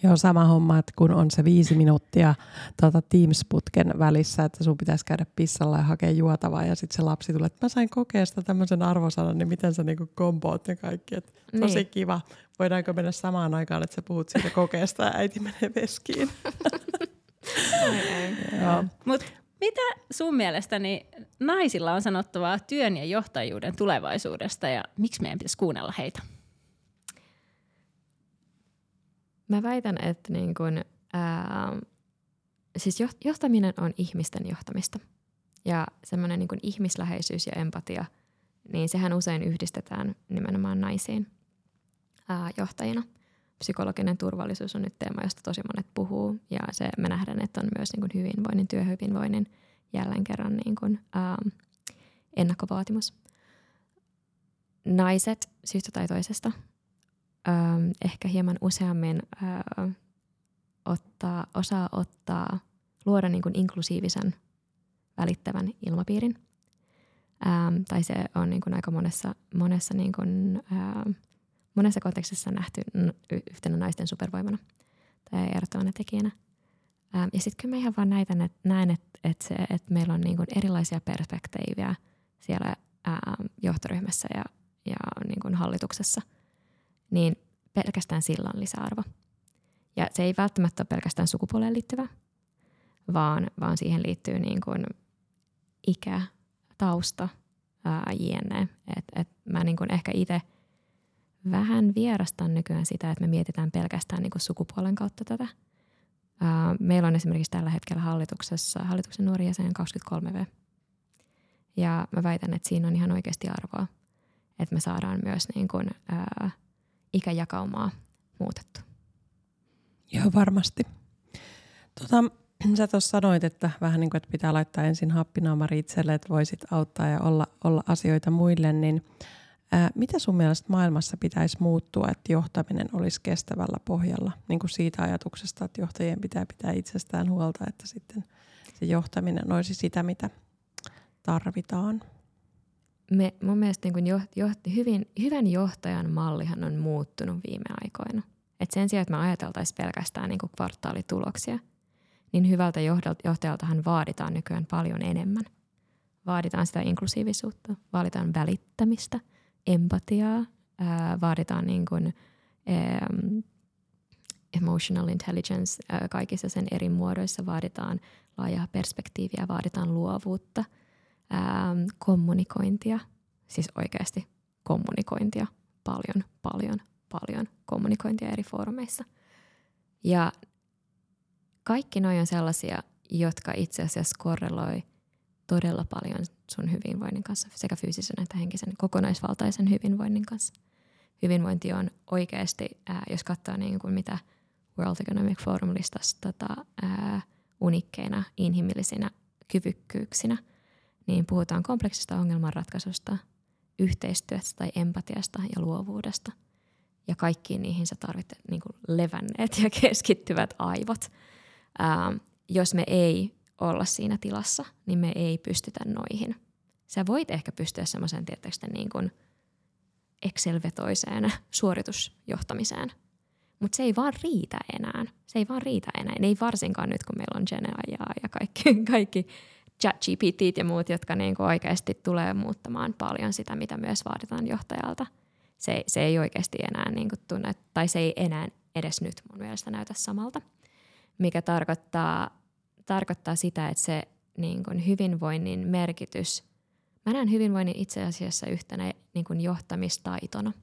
Joo, sama homma, että kun on se viisi minuuttia tuota Teams-putken välissä, että sun pitäisi käydä pissalla ja hakea juotavaa ja sitten se lapsi tulee, että mä sain kokea sitä tämmöisen arvosanan, niin miten sä niinku komboot ne kaikki. Että tosi niin. kiva. Voidaanko mennä samaan aikaan, että sä puhut siitä kokeesta ja äiti menee veskiin. Mutta mitä sun mielestäni naisilla on sanottavaa työn ja johtajuuden tulevaisuudesta ja miksi meidän pitäisi kuunnella heitä? Mä väitän, että niin kun, ää, siis johtaminen on ihmisten johtamista. Ja semmoinen niin ihmisläheisyys ja empatia, niin sehän usein yhdistetään nimenomaan naisiin ää, johtajina. Psykologinen turvallisuus on nyt teema, josta tosi monet puhuu. Ja se me nähdään, että on myös niin kuin hyvinvoinnin, työhyvinvoinnin jälleen kerran niin kuin, ää, ennakkovaatimus. Naiset syystä tai toisesta ähm, ehkä hieman useammin äh, ottaa, osaa ottaa, luoda niin kuin inklusiivisen välittävän ilmapiirin. Ähm, tai se on niin kuin aika monessa, monessa, niin kuin, äh, monessa kontekstissa nähty yhtenä naisten supervoimana tai erottavana tekijänä. Ja sitten kyllä mä ihan vaan näitä, et, näen, että et se, et meillä on niin kuin erilaisia perspektiivejä siellä johtoryhmässä ja, ja niin kuin hallituksessa – niin pelkästään sillä on lisäarvo. Ja se ei välttämättä ole pelkästään sukupuoleen liittyvä, vaan, vaan siihen liittyy niin kuin ikä, tausta, jne. Et, et mä niin kuin ehkä itse vähän vierastan nykyään sitä, että me mietitään pelkästään niin sukupuolen kautta tätä. Meillä on esimerkiksi tällä hetkellä hallituksessa, hallituksen nuori jäsen 23V. Ja mä väitän, että siinä on ihan oikeasti arvoa, että me saadaan myös niin kuin, ää, ikäjakaumaa muutettu. Joo, varmasti. Tota, sä tuossa sanoit, että vähän niin kuin, että pitää laittaa ensin happinaamari itselle, että voisit auttaa ja olla, olla asioita muille, niin ää, mitä sun mielestä maailmassa pitäisi muuttua, että johtaminen olisi kestävällä pohjalla? Niin kuin siitä ajatuksesta, että johtajien pitää pitää itsestään huolta, että sitten se johtaminen olisi sitä, mitä tarvitaan me, mun mielestä niin kuin jo, jo, hyvin, hyvän johtajan mallihan on muuttunut viime aikoina. Et sen sijaan, että me ajateltaisiin pelkästään niin kvartaalituloksia, niin hyvältä johtajaltahan vaaditaan nykyään paljon enemmän. Vaaditaan sitä inklusiivisuutta, vaaditaan välittämistä, empatiaa, ää, vaaditaan niin kuin, ää, emotional intelligence ää, kaikissa sen eri muodoissa, vaaditaan laajaa perspektiiviä, vaaditaan luovuutta – ähm, kommunikointia, siis oikeasti kommunikointia, paljon, paljon, paljon kommunikointia eri foorumeissa. Ja kaikki noin on sellaisia, jotka itse asiassa korreloi todella paljon sun hyvinvoinnin kanssa, sekä fyysisen että henkisen kokonaisvaltaisen hyvinvoinnin kanssa. Hyvinvointi on oikeasti, ää, jos katsoo niin kuin mitä World Economic Forum listasi tota, ää, unikkeina, inhimillisinä kyvykkyyksinä – niin puhutaan kompleksista ongelmanratkaisusta, yhteistyöstä tai empatiasta ja luovuudesta. Ja kaikkiin niihin sä tarvitset niin levänneet ja keskittyvät aivot. Ää, jos me ei olla siinä tilassa, niin me ei pystytä noihin. Sä voit ehkä pystyä semmoisen tietysti niin kuin Excel-vetoiseen suoritusjohtamiseen, mutta se ei vaan riitä enää. Se ei vaan riitä enää. Ei varsinkaan nyt, kun meillä on Gen ja, kaikki, kaikki chat-GPTt ja muut, jotka niin kuin oikeasti tulee muuttamaan paljon sitä, mitä myös vaaditaan johtajalta. Se, se ei oikeasti enää niin kuin tunne, tai se ei enää edes nyt mun mielestä näytä samalta, mikä tarkoittaa, tarkoittaa sitä, että se niin kuin hyvinvoinnin merkitys, mä näen hyvinvoinnin itse asiassa yhtenä niin kuin johtamistaitona.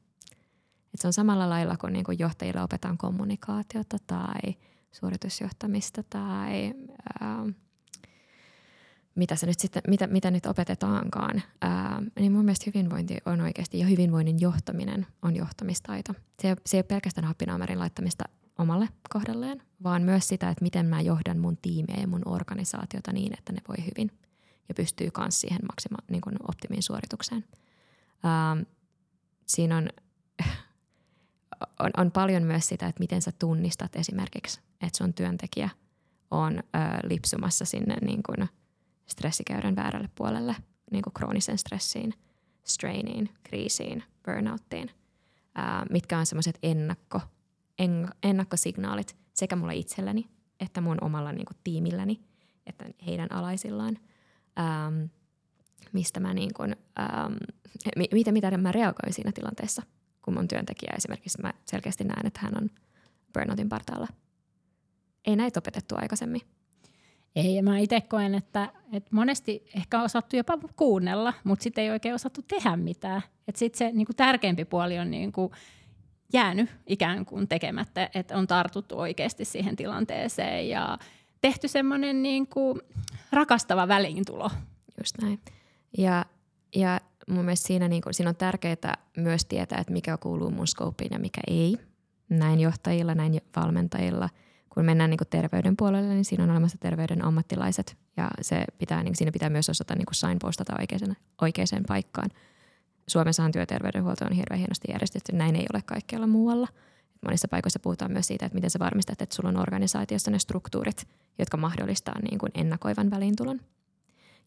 Et se on samalla lailla kuin, niin kuin johtajille opetaan kommunikaatiota tai suoritusjohtamista tai ää, mitä, se nyt sitten, mitä, mitä nyt opetetaankaan, ää, niin mun mielestä hyvinvointi on oikeasti, ja hyvinvoinnin johtaminen on johtamistaito. Se, se ei ole pelkästään happinaamerin laittamista omalle kohdalleen, vaan myös sitä, että miten mä johdan mun tiimiä ja mun organisaatiota niin, että ne voi hyvin ja pystyy myös siihen maksima, niin kuin optimiin suoritukseen. Ää, siinä on, on, on paljon myös sitä, että miten sä tunnistat esimerkiksi, että sun työntekijä on ää, lipsumassa sinne niin kuin – stressikäyrän väärälle puolelle, niin kuin kroonisen stressiin, strainiin, kriisiin, burnouttiin, ää, mitkä on semmoiset ennakko, en, ennakkosignaalit, sekä mulle itselleni että mun omalla niin kuin, tiimilläni, että heidän alaisillaan. Ähm, mistä mä niin kuin, ähm, mitä, mitä mä reagoin siinä tilanteessa, kun mun työntekijä esimerkiksi mä selkeästi näen, että hän on burnoutin partaalla. Ei näitä opetettu aikaisemmin. Ei, ja mä itse koen, että, että monesti ehkä on osattu jopa kuunnella, mutta sitten ei oikein osattu tehdä mitään. Sitten se niin kuin tärkeämpi puoli on niin kuin jäänyt ikään kuin tekemättä, että on tartuttu oikeasti siihen tilanteeseen ja tehty semmoinen niin kuin rakastava väliintulo. Just näin. Ja, ja mun mielestä siinä, niin kuin, siinä on tärkeää myös tietää, että mikä kuuluu mun skooppiin ja mikä ei. Näin johtajilla, näin valmentajilla. Kun mennään niin kuin terveyden puolelle, niin siinä on olemassa terveyden ammattilaiset ja se pitää, niin siinä pitää myös osata niin kuin signpostata oikeaan paikkaan. Suomessahan työterveydenhuolto on hirveän hienosti järjestetty, näin ei ole kaikkialla muualla. Monissa paikoissa puhutaan myös siitä, että miten sä varmistat, että sulla on organisaatiossa ne struktuurit, jotka mahdollistaa niin kuin ennakoivan väliintulon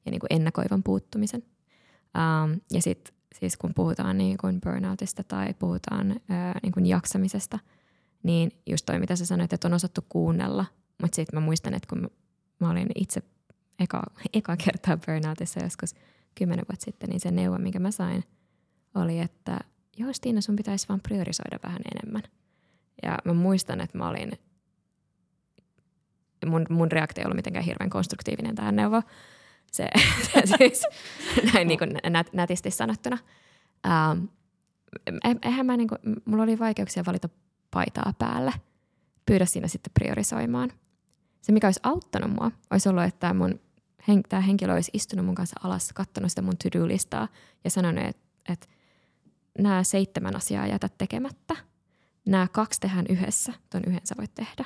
ja niin kuin ennakoivan puuttumisen. Um, ja sitten siis kun puhutaan niin kuin burnoutista tai puhutaan ää, niin kuin jaksamisesta, niin just toi, mitä sä sanoit, että on osattu kuunnella. Mutta sitten mä muistan, että kun mä olin itse eka, eka kertaa burnoutissa joskus kymmenen vuotta sitten, niin se neuvo, minkä mä sain, oli, että joo Stiina, sun pitäisi vaan priorisoida vähän enemmän. Ja mä muistan, että mä olin, mun, mun reaktio ei ollut mitenkään hirveän konstruktiivinen tähän neuvoon, se, se siis, näin niin kuin nät, nätisti sanottuna. Um, eihän mä niin kuin, mulla oli vaikeuksia valita paitaa päälle. Pyydä siinä sitten priorisoimaan. Se, mikä olisi auttanut mua, olisi ollut, että mun, hen, tämä henkilö olisi istunut mun kanssa alas, katsonut sitä mun to-do-listaa ja sanonut, että, että nämä seitsemän asiaa jätä tekemättä. Nämä kaksi tehdään yhdessä, ton yhden sä voit tehdä.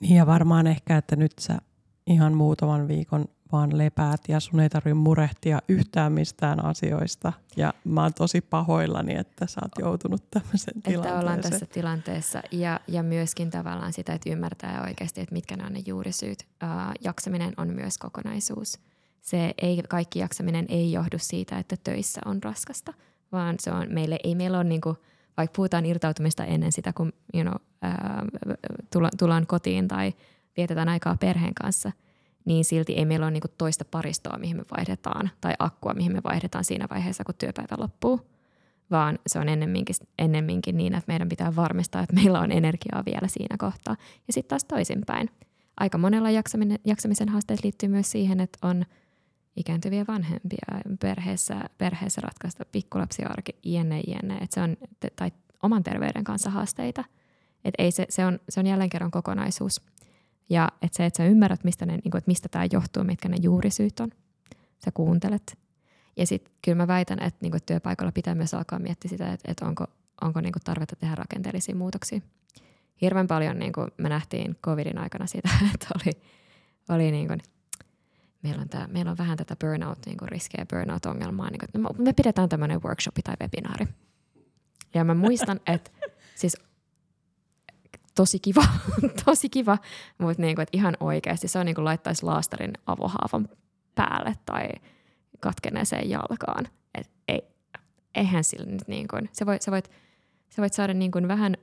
Niin ja varmaan ehkä, että nyt sä ihan muutaman viikon vaan lepäät ja sun ei tarvitse murehtia yhtään mistään asioista. Ja mä oon tosi pahoillani, että sä oot joutunut tämmöiseen että tilanteeseen. Että ollaan tässä tilanteessa ja, ja myöskin tavallaan sitä, että ymmärtää oikeasti, että mitkä ne on ne juurisyyt. Uh, jaksaminen on myös kokonaisuus. Se ei, kaikki jaksaminen ei johdu siitä, että töissä on raskasta, vaan se on meille, ei meillä ole niinku, vaikka puhutaan irtautumista ennen sitä, kun you know, uh, tullaan kotiin tai – vietetään aikaa perheen kanssa, niin silti ei meillä ole niin toista paristoa, mihin me vaihdetaan, tai akkua, mihin me vaihdetaan siinä vaiheessa, kun työpäivä loppuu, vaan se on ennemminkin, ennemminkin niin, että meidän pitää varmistaa, että meillä on energiaa vielä siinä kohtaa. Ja sitten taas toisinpäin. Aika monella jaksaminen, jaksamisen haasteet liittyy myös siihen, että on ikääntyviä vanhempia perheessä, perheessä ratkaista pikkulapsiarki, jne, jne. Että se on, tai oman terveyden kanssa haasteita. Et ei se, se, on, se on jälleen kerran kokonaisuus. Ja että se, että sä ymmärrät, mistä, ne, niin että mistä tämä johtuu, mitkä ne juurisyyt on. Sä kuuntelet. Ja sitten kyllä mä väitän, että, niin kuin, työpaikalla pitää myös alkaa miettiä sitä, että, että onko, onko niin kuin tarvetta tehdä rakenteellisia muutoksia. Hirveän paljon niin kuin me nähtiin covidin aikana sitä, että oli, oli niin kuin, meillä on, tää, meillä on vähän tätä burnout, niin kuin riskejä burnout-ongelmaa. Niin kuin, me pidetään tämmöinen workshopi tai webinaari. Ja mä muistan, että siis tosi kiva, tosi kiva, mutta niinku, et ihan oikeasti se on niinku laittaisi laastarin avohaavan päälle tai katkeneeseen jalkaan. Et ei, eihän sillä nyt niin kuin, sä, voit, sä, voit, sä voit saada niin kuin vähän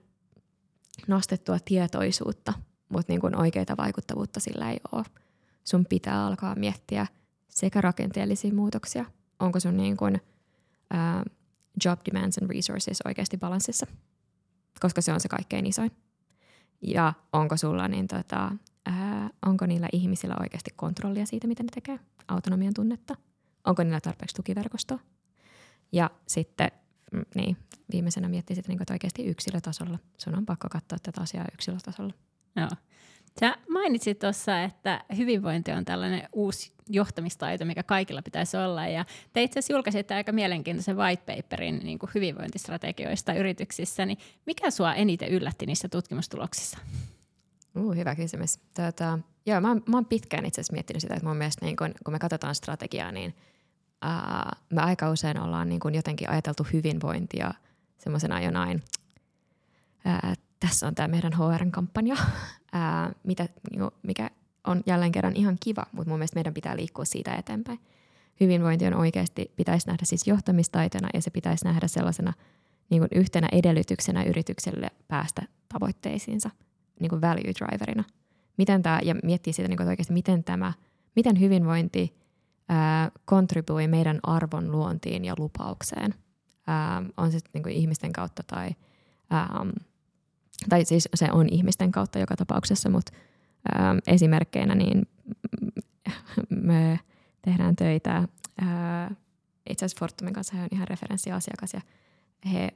nostettua tietoisuutta, mutta niin kuin oikeita vaikuttavuutta sillä ei ole. Sun pitää alkaa miettiä sekä rakenteellisia muutoksia, onko sun niin kuin, uh, job demands and resources oikeasti balanssissa, koska se on se kaikkein isoin ja onko sulla niin tota, ää, onko niillä ihmisillä oikeasti kontrollia siitä, miten ne tekee, autonomian tunnetta, onko niillä tarpeeksi tukiverkostoa. Ja sitten mm, niin, viimeisenä miettii sitä, niin että oikeasti yksilötasolla. Sun on pakko katsoa tätä asiaa yksilötasolla. Joo. Sä mainitsit tuossa, että hyvinvointi on tällainen uusi johtamistaito, mikä kaikilla pitäisi olla. Ja te itse asiassa julkaisitte aika mielenkiintoisen white paperin niin kuin hyvinvointistrategioista yrityksissä. Niin mikä sua eniten yllätti niissä tutkimustuloksissa? Uh, hyvä kysymys. Tätä, joo, mä, mä oon pitkään itse asiassa miettinyt sitä, että mun mielestä niin kun, kun me katsotaan strategiaa, niin ää, me aika usein ollaan niin kun jotenkin ajateltu hyvinvointia semmoisena jonain, ää, tässä on tämä meidän HR-kampanja, ää, mitä, niinku, mikä on jälleen kerran ihan kiva, mutta mun mielestä meidän pitää liikkua siitä eteenpäin. Hyvinvointi on oikeasti, pitäisi nähdä siis johtamistaitona ja se pitäisi nähdä sellaisena niin yhtenä edellytyksenä yritykselle päästä tavoitteisiinsa niin value driverina. Miten tämä, ja miettii sitä niin oikeasti, miten tämä, miten hyvinvointi kontribuoi meidän arvon luontiin ja lupaukseen. Ää, on se niin kuin ihmisten kautta tai, ää, tai siis se on ihmisten kautta joka tapauksessa, mutta ää, esimerkkeinä niin me tehdään töitä. Ää, itse asiassa Fortumin kanssa he on ihan referenssiasiakas ja he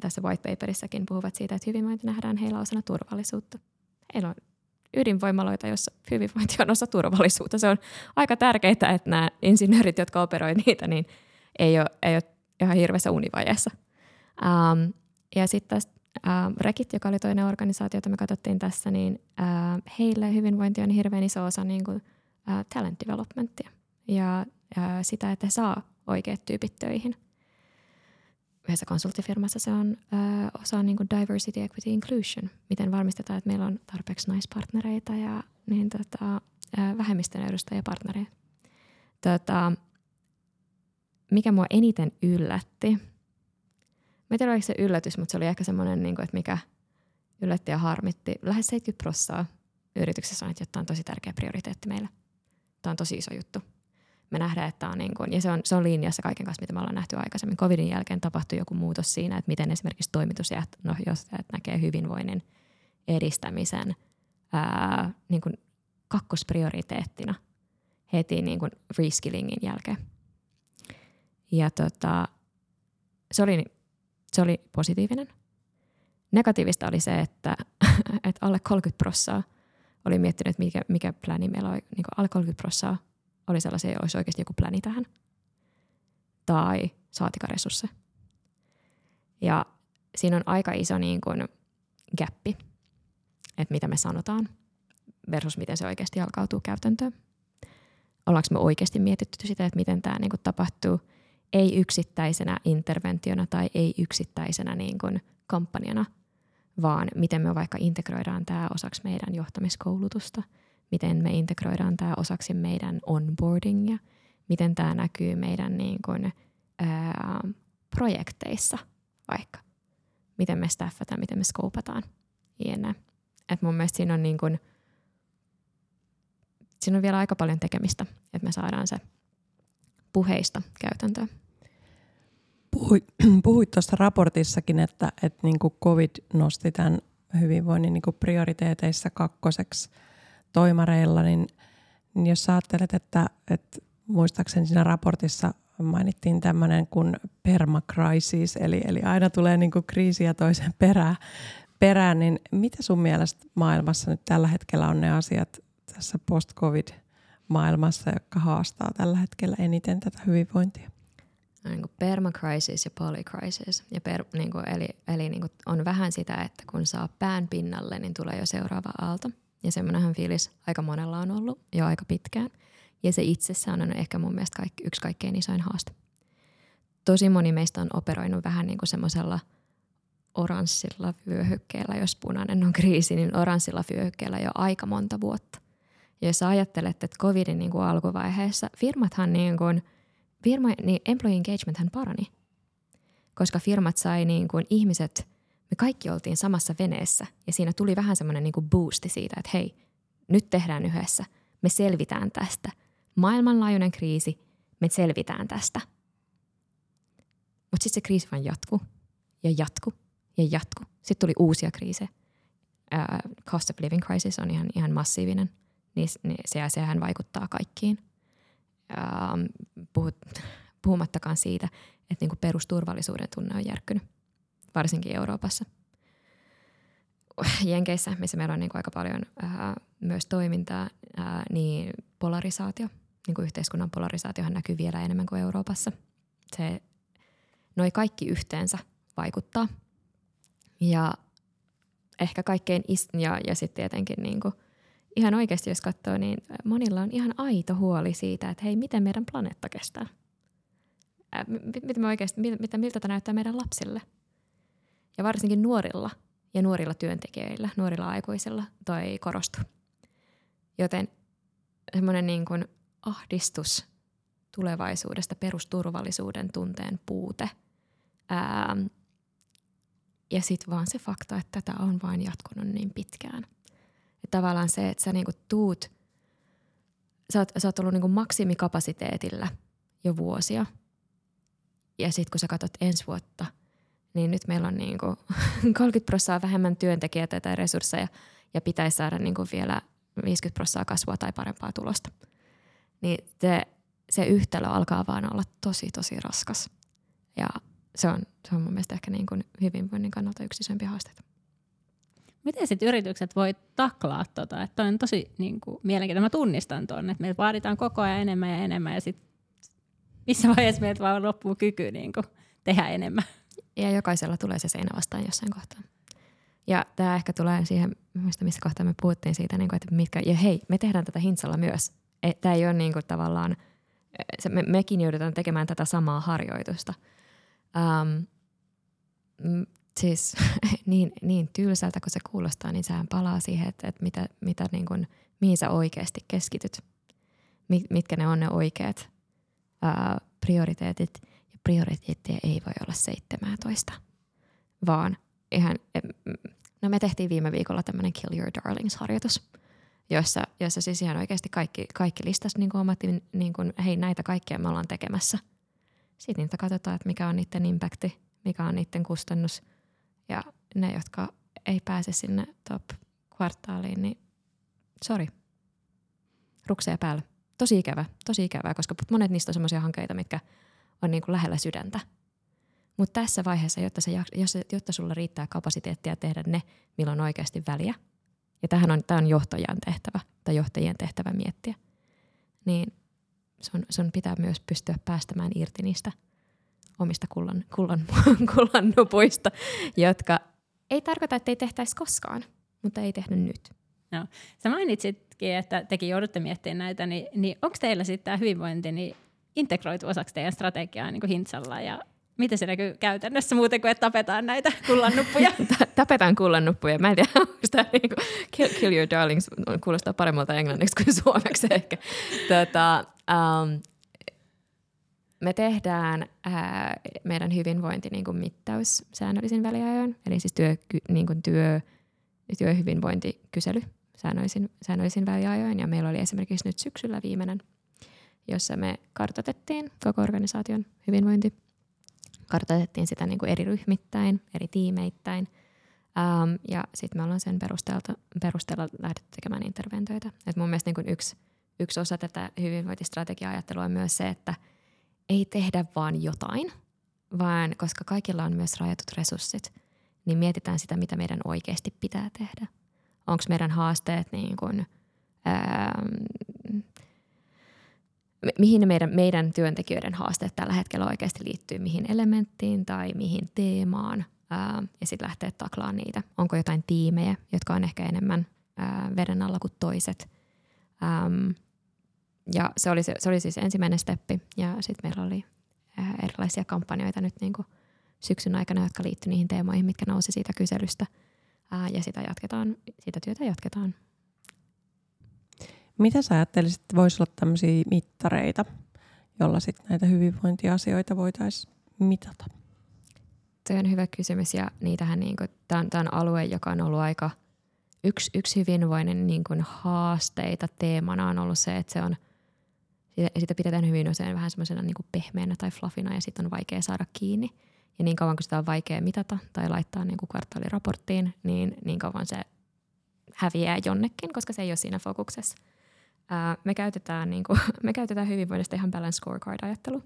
tässä white paperissakin puhuvat siitä, että hyvinvointi nähdään heillä osana turvallisuutta. Heillä on ydinvoimaloita, jossa hyvinvointi on osa turvallisuutta. Se on aika tärkeää, että nämä insinöörit, jotka operoivat niitä, niin ei ole, ei ole ihan hirveässä univajeessa. Um, ja sitten taas uh, Rekit, joka oli toinen organisaatio, jota me katsottiin tässä, niin uh, heille hyvinvointi on hirveän iso osa niin kuin, uh, talent developmentia ja uh, sitä, että he saa oikeat tyypit töihin – yhdessä konsulttifirmassa se on ö, osa niin kuin diversity, equity, inclusion. Miten varmistetaan, että meillä on tarpeeksi naispartnereita ja niin, tota, ö, vähemmistön edustajia partnereita. Tota, mikä mua eniten yllätti, mä en tiedä oliko se yllätys, mutta se oli ehkä semmoinen, niin kuin, että mikä yllätti ja harmitti. Lähes 70 prosenttia yrityksessä on, että tämä on tosi tärkeä prioriteetti meille. Tämä on tosi iso juttu me nähdään, että on niin kuin, ja se on, se on linjassa kaiken kanssa, mitä me ollaan nähty aikaisemmin. Covidin jälkeen tapahtui joku muutos siinä, että miten esimerkiksi toimitusjohtajat näkee hyvinvoinnin edistämisen ää, niin kuin kakkosprioriteettina heti niin kuin reskillingin jälkeen. Ja tota, se, oli, se oli positiivinen. Negatiivista oli se, että, että alle 30 prossaa oli miettinyt, mikä, mikä pläni meillä oli. Niin alle 30 prossaa oli sellaisia, että olisi oikeasti joku pläni tähän. Tai saatika resursseja. Ja siinä on aika iso niin kuin gappi, että mitä me sanotaan versus miten se oikeasti jalkautuu käytäntöön. Ollaanko me oikeasti mietitty sitä, että miten tämä niin kuin tapahtuu ei yksittäisenä interventiona tai ei yksittäisenä niin kuin kampanjana, vaan miten me vaikka integroidaan tämä osaksi meidän johtamiskoulutusta – miten me integroidaan tämä osaksi meidän onboardingia, miten tämä näkyy meidän niin kuin, ää, projekteissa vaikka, miten me staffataan, miten me skoupataan, jne. Et mun mielestä siinä on, niin kuin, siinä on vielä aika paljon tekemistä, että me saadaan se puheista käytäntöön. Puhuit, puhuit tuossa raportissakin, että, että niin kuin COVID nosti tämän hyvinvoinnin niin kuin prioriteeteissa kakkoseksi – toimareilla, niin, niin jos ajattelet, että, että muistaakseni siinä raportissa mainittiin tämmöinen kuin permacrisis, eli, eli aina tulee niin kuin kriisiä toisen perään, perään, niin mitä sun mielestä maailmassa nyt tällä hetkellä on ne asiat tässä post-covid-maailmassa, jotka haastaa tällä hetkellä eniten tätä hyvinvointia? Niin kuin permacrisis ja polycrisis. Ja per, niin kuin, eli eli niin kuin on vähän sitä, että kun saa pään pinnalle, niin tulee jo seuraava aalto. Ja semmoinenhan fiilis aika monella on ollut jo aika pitkään. Ja se itsessään on ehkä mun mielestä kaikki, yksi kaikkein isoin haaste. Tosi moni meistä on operoinut vähän niin kuin semmoisella oranssilla vyöhykkeellä, jos punainen on kriisi, niin oranssilla vyöhykkeellä jo aika monta vuotta. Ja jos ajattelet, että covidin niin kuin alkuvaiheessa firmathan niin kuin, firma, niin employee engagementhan parani, koska firmat sai niin kuin ihmiset – me kaikki oltiin samassa veneessä ja siinä tuli vähän semmoinen niin boosti siitä, että hei, nyt tehdään yhdessä, me selvitään tästä. Maailmanlaajuinen kriisi, me selvitään tästä. Mutta sitten se kriisi vaan jatkuu ja jatkuu ja jatkuu. Sitten tuli uusia kriisejä. Uh, cost of living crisis on ihan, ihan massiivinen. Niin, niin se, sehän vaikuttaa kaikkiin. Uh, puhut, puhumattakaan siitä, että niinku perusturvallisuuden tunne on järkkynyt varsinkin Euroopassa. Jenkeissä, missä meillä on niin kuin aika paljon ää, myös toimintaa, ää, niin polarisaatio, niin kuin yhteiskunnan polarisaatiohan näkyy vielä enemmän kuin Euroopassa. Se, noi kaikki yhteensä vaikuttaa. Ja ehkä kaikkein, is- ja, ja sitten tietenkin niin kuin, ihan oikeasti jos katsoo, niin monilla on ihan aito huoli siitä, että hei, miten meidän planeetta kestää. Ää, miten me oikeasti, miltä, miltä tämä näyttää meidän lapsille – ja varsinkin nuorilla ja nuorilla työntekijöillä, nuorilla aikuisilla toi korostuu. Joten semmoinen niin kuin ahdistus tulevaisuudesta, perusturvallisuuden tunteen puute ää, ja sitten vaan se fakta, että tätä on vain jatkunut niin pitkään. Ja tavallaan se, että sä niinku tuut, sä oot, sä oot ollut niinku maksimikapasiteetillä jo vuosia. Ja sitten kun sä katsot ensi vuotta, niin nyt meillä on niinku 30 prosenttia vähemmän työntekijöitä tai resursseja ja pitäisi saada niinku vielä 50 prosenttia kasvua tai parempaa tulosta. Niin se, se yhtälö alkaa vaan olla tosi, tosi raskas. Ja se on, se on mun mielestä ehkä niin kuin hyvinvoinnin kannalta yksi isompi haasteita. Miten sitten yritykset voi taklaa tota? Että on tosi niin kuin, mielenkiintoista. Mä tunnistan tuon, että meiltä vaaditaan koko ajan enemmän ja enemmän ja sitten missä vaiheessa meiltä vaan loppuu kyky niin kuin, tehdä enemmän. Ja jokaisella tulee se seinä vastaan jossain kohtaa. Ja tämä ehkä tulee siihen, missä kohtaa me puhuttiin siitä, niin kuin, että mitkä, ja hei, me tehdään tätä Hintsalla myös. Tämä ei ole niin kuin, tavallaan, se, me, mekin joudutaan tekemään tätä samaa harjoitusta – Um, siis niin, niin tylsältä kuin se kuulostaa, niin sehän palaa siihen, että, että mitä, mitä niin kuin, mihin sä oikeasti keskityt. Mitkä ne on ne oikeat uh, prioriteetit. Ja prioriteetteja ei voi olla 17, vaan ihan, no me tehtiin viime viikolla tämmöinen Kill Your Darlings-harjoitus, jossa, jossa siis ihan oikeasti kaikki, kaikki listas niin kuin omat, niin kuin, hei näitä kaikkea me ollaan tekemässä – sitten niitä katsotaan, että mikä on niiden impacti, mikä on niiden kustannus. Ja ne, jotka ei pääse sinne top-kvartaaliin, niin sorry, rukseja päällä. Tosi ikävä, tosi ikävää, koska monet niistä on sellaisia hankkeita, mitkä on niin kuin lähellä sydäntä. Mutta tässä vaiheessa, jotta, se, jotta sulla riittää kapasiteettia tehdä ne, milloin on oikeasti väliä, ja tähän on, tämä on johtajan tehtävä tai johtajien tehtävä miettiä, niin sun, sun pitää myös pystyä päästämään irti niistä omista kullan, kullan, kullan nupuista, jotka ei tarkoita, että ei tehtäisi koskaan, mutta ei tehnyt nyt. No. Sä mainitsitkin, että tekin joudutte miettimään näitä, niin, niin onko teillä sitten tämä hyvinvointi niin integroitu osaksi teidän strategiaa niin kuin Hintsalla ja Miten se näkyy käytännössä muuten kuin, että tapetaan näitä kullannuppuja? tapetaan kullannuppuja. Mä en tiedä, onko tämä niin kuin kill, kill your darlings kuulostaa paremmalta englanniksi kuin suomeksi ehkä. Tota, um, me tehdään ää, meidän hyvinvointi niin kuin mittaus säännöllisin väliajoin, eli siis työ, niin kuin työ, työhyvinvointikysely säännöllisin, säännöllisin väliajoin. Ja meillä oli esimerkiksi nyt syksyllä viimeinen, jossa me kartoitettiin koko organisaation hyvinvointi kartoitettiin sitä niin kuin eri ryhmittäin, eri tiimeittäin. Um, ja sitten me ollaan sen perusteella lähdetty tekemään interventioita. Et mun mielestä niin kuin yksi, yksi osa tätä hyvinvointistrategia-ajattelua on myös se, että ei tehdä vaan jotain, vaan koska kaikilla on myös rajatut resurssit, niin mietitään sitä, mitä meidän oikeasti pitää tehdä. Onko meidän haasteet niin kuin, ähm, mihin meidän, meidän työntekijöiden haasteet tällä hetkellä oikeasti liittyy, mihin elementtiin tai mihin teemaan, ää, ja sitten lähteä taklaamaan niitä. Onko jotain tiimejä, jotka on ehkä enemmän ää, veden alla kuin toiset. Äm, ja se oli, se, se oli siis ensimmäinen steppi, ja sitten meillä oli ää, erilaisia kampanjoita nyt niin kuin syksyn aikana, jotka liittyivät niihin teemoihin, mitkä nousi siitä kyselystä. Ää, ja sitä, jatketaan, sitä työtä jatketaan mitä sä ajattelisit, että voisi olla tämmöisiä mittareita, jolla sitten näitä hyvinvointiasioita voitaisiin mitata? Se on hyvä kysymys ja niitähän niin kuin, tämä on alue, joka on ollut aika yksi, yksi hyvinvoinnin niin kuin haasteita teemana on ollut se, että se on, sitä pidetään hyvin usein vähän semmoisena niin pehmeänä tai fluffina ja sitten on vaikea saada kiinni. Ja niin kauan kun sitä on vaikea mitata tai laittaa niin kuin kvartaaliraporttiin, niin niin kauan se häviää jonnekin, koska se ei ole siinä fokuksessa me, käytetään, niin kuin, me käytetään hyvinvoinnista ihan balance scorecard-ajattelu.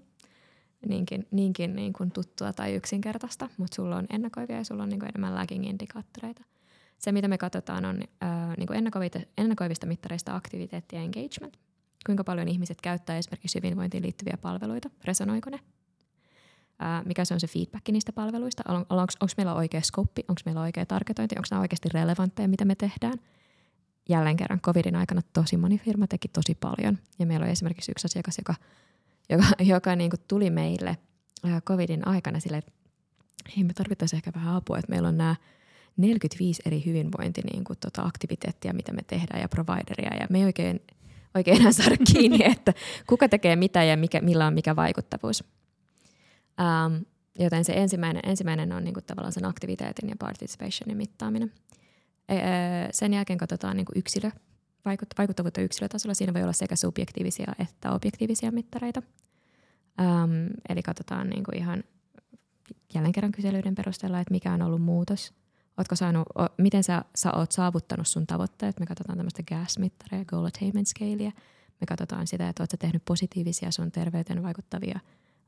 Niinkin, niinkin niin kuin tuttua tai yksinkertaista, mutta sulla on ennakoivia ja sulla on niin kuin enemmän lagging-indikaattoreita. Se, mitä me katsotaan, on ää, niin kuin ennakoivista mittareista aktiviteetti ja engagement. Kuinka paljon ihmiset käyttää esimerkiksi hyvinvointiin liittyviä palveluita, resonoiko ne? Ää, mikä se on se feedback niistä palveluista? Onko meillä oikea skoppi, onko meillä oikea targetointi, onko nämä oikeasti relevantteja, mitä me tehdään – jälleen kerran covidin aikana tosi moni firma teki tosi paljon. Ja meillä oli esimerkiksi yksi asiakas, joka, joka, joka niin kuin tuli meille covidin aikana sille, että hei me tarvittaisiin ehkä vähän apua, että meillä on nämä 45 eri hyvinvointi niin kuin, tota, aktiviteettia, mitä me tehdään ja provideria ja me ei oikein, oikein enää saada kiinni, että kuka tekee mitä ja mikä, millä on mikä vaikuttavuus. Um, joten se ensimmäinen, ensimmäinen on niinku tavallaan sen aktiviteetin ja participationin mittaaminen. Sen jälkeen katsotaan niinku yksilö, vaikuttavuutta yksilötasolla. Siinä voi olla sekä subjektiivisia että objektiivisia mittareita. Ähm, eli katsotaan niinku ihan jälleen kerran kyselyiden perusteella, että mikä on ollut muutos. Ootko saanut, o, miten sä, sä oot saavuttanut sun tavoitteet. Me katsotaan tämmöistä gas-mittaria, goal attainment scalea. Me katsotaan sitä, että oot tehnyt positiivisia sun terveyteen vaikuttavia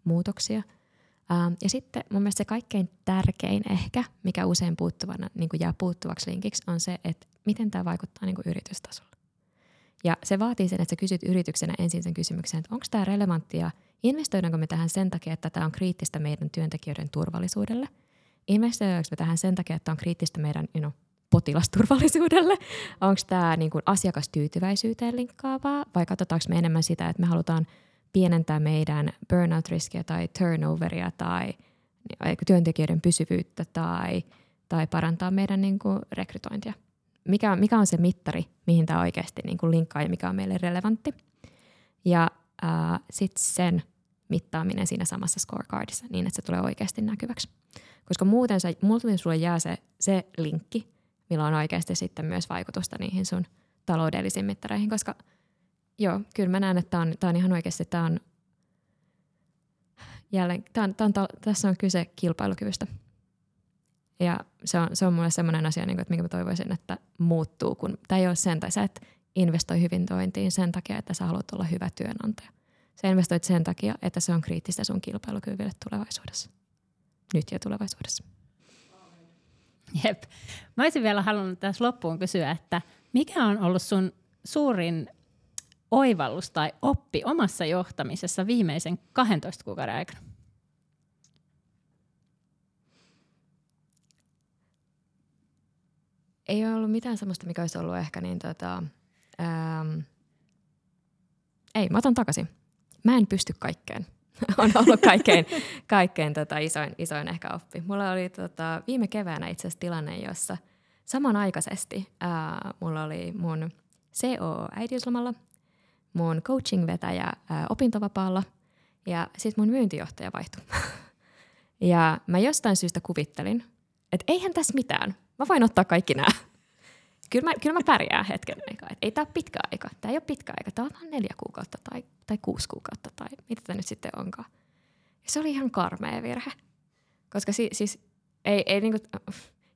muutoksia. Ähm, ja sitten mun mielestä se kaikkein tärkein ehkä, mikä usein puuttuvana niin jää puuttuvaksi linkiksi, on se, että miten tämä vaikuttaa niin yritystasolla. Ja se vaatii sen, että sä kysyt yrityksenä ensin sen kysymyksen, että onko tämä relevanttia, investoidaanko me tähän sen takia, että tämä on kriittistä meidän työntekijöiden turvallisuudelle, investoidaanko me tähän sen takia, että on kriittistä meidän you know, potilasturvallisuudelle, onko tämä niin kuin asiakastyytyväisyyteen linkkaavaa vai katsotaanko me enemmän sitä, että me halutaan pienentää meidän burnout-riskiä tai turnoveria tai työntekijöiden pysyvyyttä tai, tai parantaa meidän niin kuin rekrytointia mikä, mikä on se mittari, mihin tämä oikeasti niin kuin linkkaa ja mikä on meille relevantti. Ja sitten sen mittaaminen siinä samassa scorecardissa niin, että se tulee oikeasti näkyväksi. Koska muuten, sä, muuten sulle jää se, se linkki, millä on oikeasti sitten myös vaikutusta niihin sun taloudellisiin mittareihin, koska joo, kyllä mä näen, että tämä on, tää on ihan oikeasti, tämä on jälleen, tää on, tää on, tässä on kyse kilpailukyvystä. Ja se on, se on mulle semmoinen asia, niin kuin, että minkä mä toivoisin, että muuttuu, kun tämä ei ole sen, tai sä et investoi hyvinvointiin sen takia, että sä haluat olla hyvä työnantaja. Sä investoit sen takia, että se on kriittistä sun kilpailukyvylle tulevaisuudessa. Nyt ja tulevaisuudessa. Jep. Mä olisin vielä halunnut tässä loppuun kysyä, että mikä on ollut sun suurin oivallus tai oppi omassa johtamisessa viimeisen 12 kuukauden aikana? ei ole ollut mitään sellaista, mikä olisi ollut ehkä niin tota, ähm, ei, mä otan takaisin. Mä en pysty kaikkeen. on ollut kaikkein, kaikkein tota isoin, isoin ehkä oppi. Mulla oli tota, viime keväänä itse asiassa tilanne, jossa samanaikaisesti ää, mulla oli mun CO äitiyslomalla, mun coaching-vetäjä ää, opintovapaalla ja sitten mun myyntijohtaja vaihtui. ja mä jostain syystä kuvittelin, että eihän tässä mitään. Mä voin ottaa kaikki nämä. Kyllä mä, kyllä mä pärjään hetken aikaa. ei tämä ole pitkä aika. Tämä ei ole pitkä aika. Tämä on vain neljä kuukautta tai, tai kuusi kuukautta tai mitä tämä nyt sitten onkaan. Ja se oli ihan karmea virhe. Koska si, siis ei, ei niinku,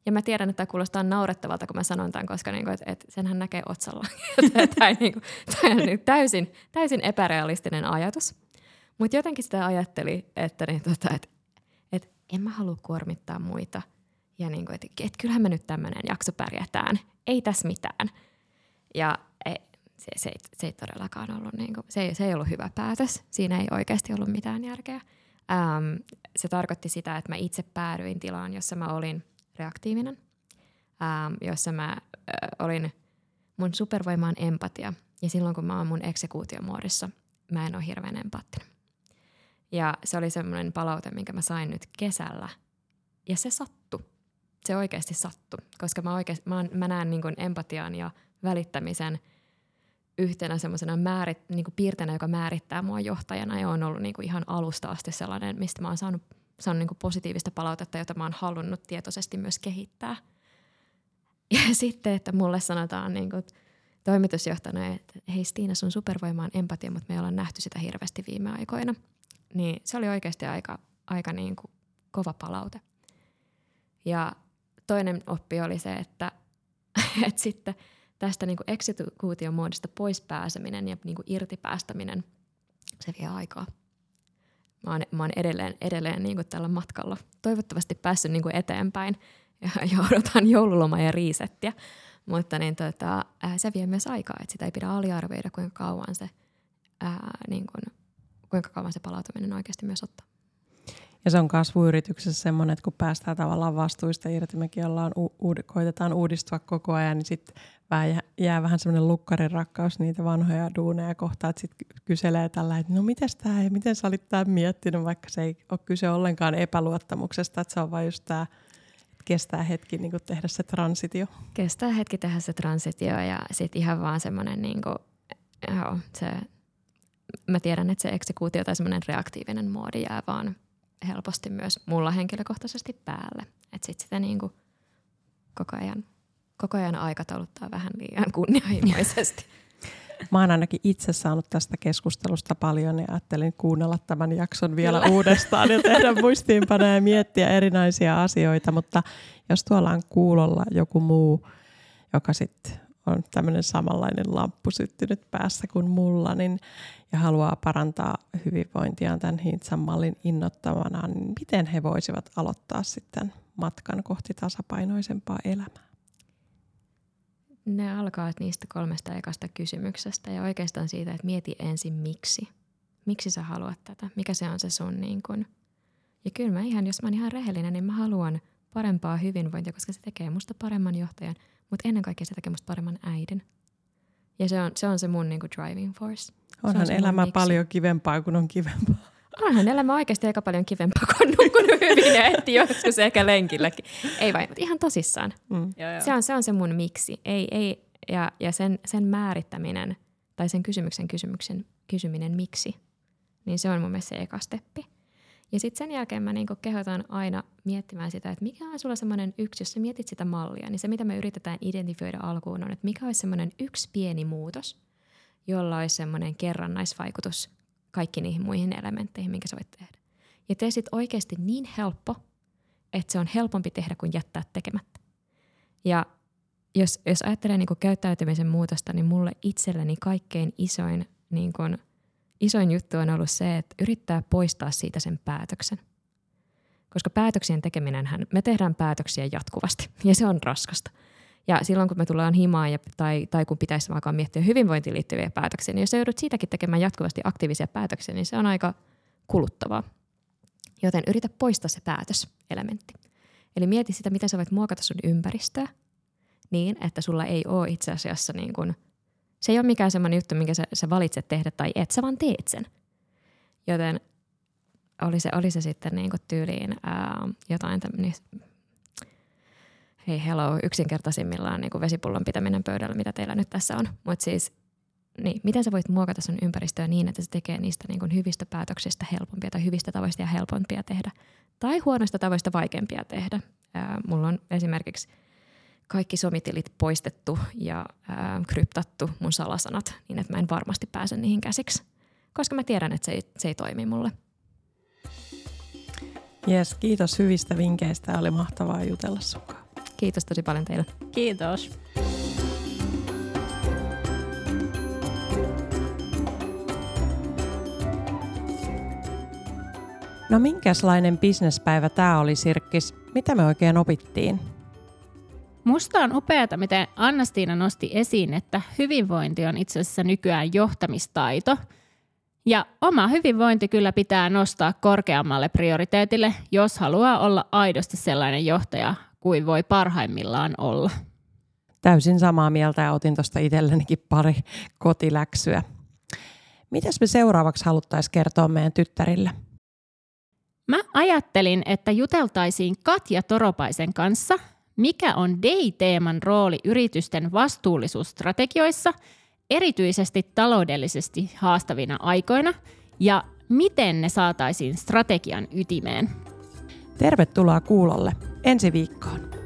ja mä tiedän, että tämä kuulostaa naurettavalta, kun mä sanon tämän, koska niinku, et, et senhän näkee otsalla. tämä, niinku, on niinku täysin, täysin epärealistinen ajatus. Mutta jotenkin sitä ajatteli, että niin, tota, et, et en mä halua kuormittaa muita – ja niin kuin, että, että kyllähän me nyt tämmöinen jakso pärjätään, ei tässä mitään. Ja ei, se, se, ei, se ei todellakaan ollut, niin kuin, se, ei, se ei ollut hyvä päätös, siinä ei oikeasti ollut mitään järkeä. Ähm, se tarkoitti sitä, että mä itse päädyin tilaan, jossa mä olin reaktiivinen, ähm, jossa mä äh, olin, mun supervoimaan empatia. Ja silloin kun mä oon mun eksekuutiomuodissa, mä en ole hirveän empaattinen. Ja se oli semmoinen palaute, minkä mä sain nyt kesällä. Ja se sattui se oikeasti sattu, koska mä, oikeasti, mä, mä näen niin kuin empatian ja välittämisen yhtenä semmoisena määrit, niin kuin piirteenä, joka määrittää mua johtajana ja on ollut niin kuin ihan alusta asti sellainen, mistä mä oon saanut, saanut niin kuin positiivista palautetta, jota mä oon halunnut tietoisesti myös kehittää. Ja sitten, että mulle sanotaan niin kuin toimitusjohtajana, että hei Stiina, sun supervoima on empatia, mutta me ollaan nähty sitä hirveästi viime aikoina. Niin se oli oikeasti aika, aika niin kuin kova palaute. Ja toinen oppi oli se, että, että sitten tästä niin eksekuution muodosta pois pääseminen ja niin irti päästäminen, se vie aikaa. Mä oon, mä oon edelleen, edelleen niin tällä matkalla toivottavasti päässyt niin eteenpäin ja, odotan joululoma ja riisettiä. Mutta niin tota, se vie myös aikaa, että sitä ei pidä aliarvioida, kuinka kauan se, ää, niin kuin, kuinka kauan se palautuminen oikeasti myös ottaa. Ja se on kasvuyrityksessä semmoinen, että kun päästään tavallaan vastuista irti, mekin ollaan, u- koitetaan uudistua koko ajan, niin sitten jää, jää vähän semmoinen lukkarin rakkaus niitä vanhoja duuneja kohtaan, että sitten kyselee tällä, että no miten tämä ja miten sä olit tämän miettinyt, vaikka se ei ole kyse ollenkaan epäluottamuksesta, että se on vain just tämä, kestää hetki niin tehdä se transitio. Kestää hetki tehdä se transitio ja sitten ihan vaan semmoinen, niin kuin, joo, se, mä tiedän, että se eksekuutio tai semmoinen reaktiivinen moodi jää vaan helposti myös mulla henkilökohtaisesti päälle. Että sitten sitä niin kuin koko ajan, koko ajan aikatauluttaa vähän liian kunnianhimoisesti. Mä oon ainakin itse saanut tästä keskustelusta paljon ja ajattelin kuunnella tämän jakson vielä Kyllä. uudestaan ja tehdä muistiinpanoja ja miettiä erinäisiä asioita, mutta jos tuolla on kuulolla joku muu, joka sitten on tämmöinen samanlainen lamppu syttynyt päässä kuin mulla, niin, ja haluaa parantaa hyvinvointiaan tämän Hintsan mallin innoittamana, niin miten he voisivat aloittaa sitten matkan kohti tasapainoisempaa elämää? Ne alkaa niistä kolmesta ekasta kysymyksestä ja oikeastaan siitä, että mieti ensin miksi. Miksi sä haluat tätä? Mikä se on se sun niin kun? Ja kyllä mä ihan, jos mä oon ihan rehellinen, niin mä haluan parempaa hyvinvointia, koska se tekee musta paremman johtajan, mutta ennen kaikkea se tekee musta paremman äidin. Ja se on se, on se mun niin kuin driving force. Onhan on elämä paljon kivempaa kuin on kivempaa. Onhan elämä oikeasti aika paljon kivempaa kuin nukkunut hyvin ja ehti joskus ehkä lenkilläkin. Ei vain, mutta ihan tosissaan. Mm. Se, on, se on se mun miksi. Ei, ei, ja ja sen, sen määrittäminen tai sen kysymyksen, kysymyksen kysyminen miksi, niin se on mun mielestä se eka steppi. Ja sitten sen jälkeen mä niinku kehotan aina miettimään sitä, että mikä on sulla semmoinen yksi, jos sä mietit sitä mallia, niin se mitä me yritetään identifioida alkuun on, että mikä olisi semmoinen yksi pieni muutos, jolla olisi semmoinen kerrannaisvaikutus kaikki niihin muihin elementteihin, minkä sä voit tehdä. Ja tee sit oikeasti niin helppo, että se on helpompi tehdä kuin jättää tekemättä. Ja jos, jos ajattelee niin käyttäytymisen muutosta, niin mulle itselleni kaikkein isoin niin isoin juttu on ollut se, että yrittää poistaa siitä sen päätöksen. Koska päätöksien tekeminen, me tehdään päätöksiä jatkuvasti ja se on raskasta. Ja silloin kun me tullaan himaan ja, tai, tai kun pitäisi alkaa miettiä hyvinvointiin liittyviä päätöksiä, niin jos joudut siitäkin tekemään jatkuvasti aktiivisia päätöksiä, niin se on aika kuluttavaa. Joten yritä poistaa se päätöselementti. Eli mieti sitä, miten sä voit muokata sun ympäristöä niin, että sulla ei ole itse asiassa niin kuin se ei ole mikään semmoinen juttu, minkä sä, sä valitset tehdä tai et, sä vaan teet sen. Joten oli se, oli se sitten niin kuin tyyliin ää, jotain tämmöinen, hei hello, yksinkertaisimmillaan niin kuin vesipullon pitäminen pöydällä, mitä teillä nyt tässä on. Mutta siis, niin, miten sä voit muokata sun ympäristöä niin, että se tekee niistä niin kuin hyvistä päätöksistä helpompia tai hyvistä tavoista ja helpompia tehdä. Tai huonoista tavoista vaikeampia tehdä. Ää, mulla on esimerkiksi – kaikki somitilit poistettu ja ää, kryptattu mun salasanat, niin että mä en varmasti pääse niihin käsiksi, koska mä tiedän, että se ei, se ei toimi mulle. Yes, kiitos hyvistä vinkkeistä. Oli mahtavaa jutella sunkaan. Kiitos tosi paljon teille. Kiitos. No minkälainen bisnespäivä tämä oli, Sirkkis? Mitä me oikein opittiin? Musta on upeata, miten Annastiina nosti esiin, että hyvinvointi on itse asiassa nykyään johtamistaito. Ja oma hyvinvointi kyllä pitää nostaa korkeammalle prioriteetille, jos haluaa olla aidosti sellainen johtaja kuin voi parhaimmillaan olla. Täysin samaa mieltä ja otin tuosta itsellenikin pari kotiläksyä. Mitäs me seuraavaksi haluttaisiin kertoa meidän tyttärille? Mä ajattelin, että juteltaisiin Katja Toropaisen kanssa – mikä on DEI-teeman rooli yritysten vastuullisuusstrategioissa, erityisesti taloudellisesti haastavina aikoina, ja miten ne saataisiin strategian ytimeen? Tervetuloa kuulolle ensi viikkoon.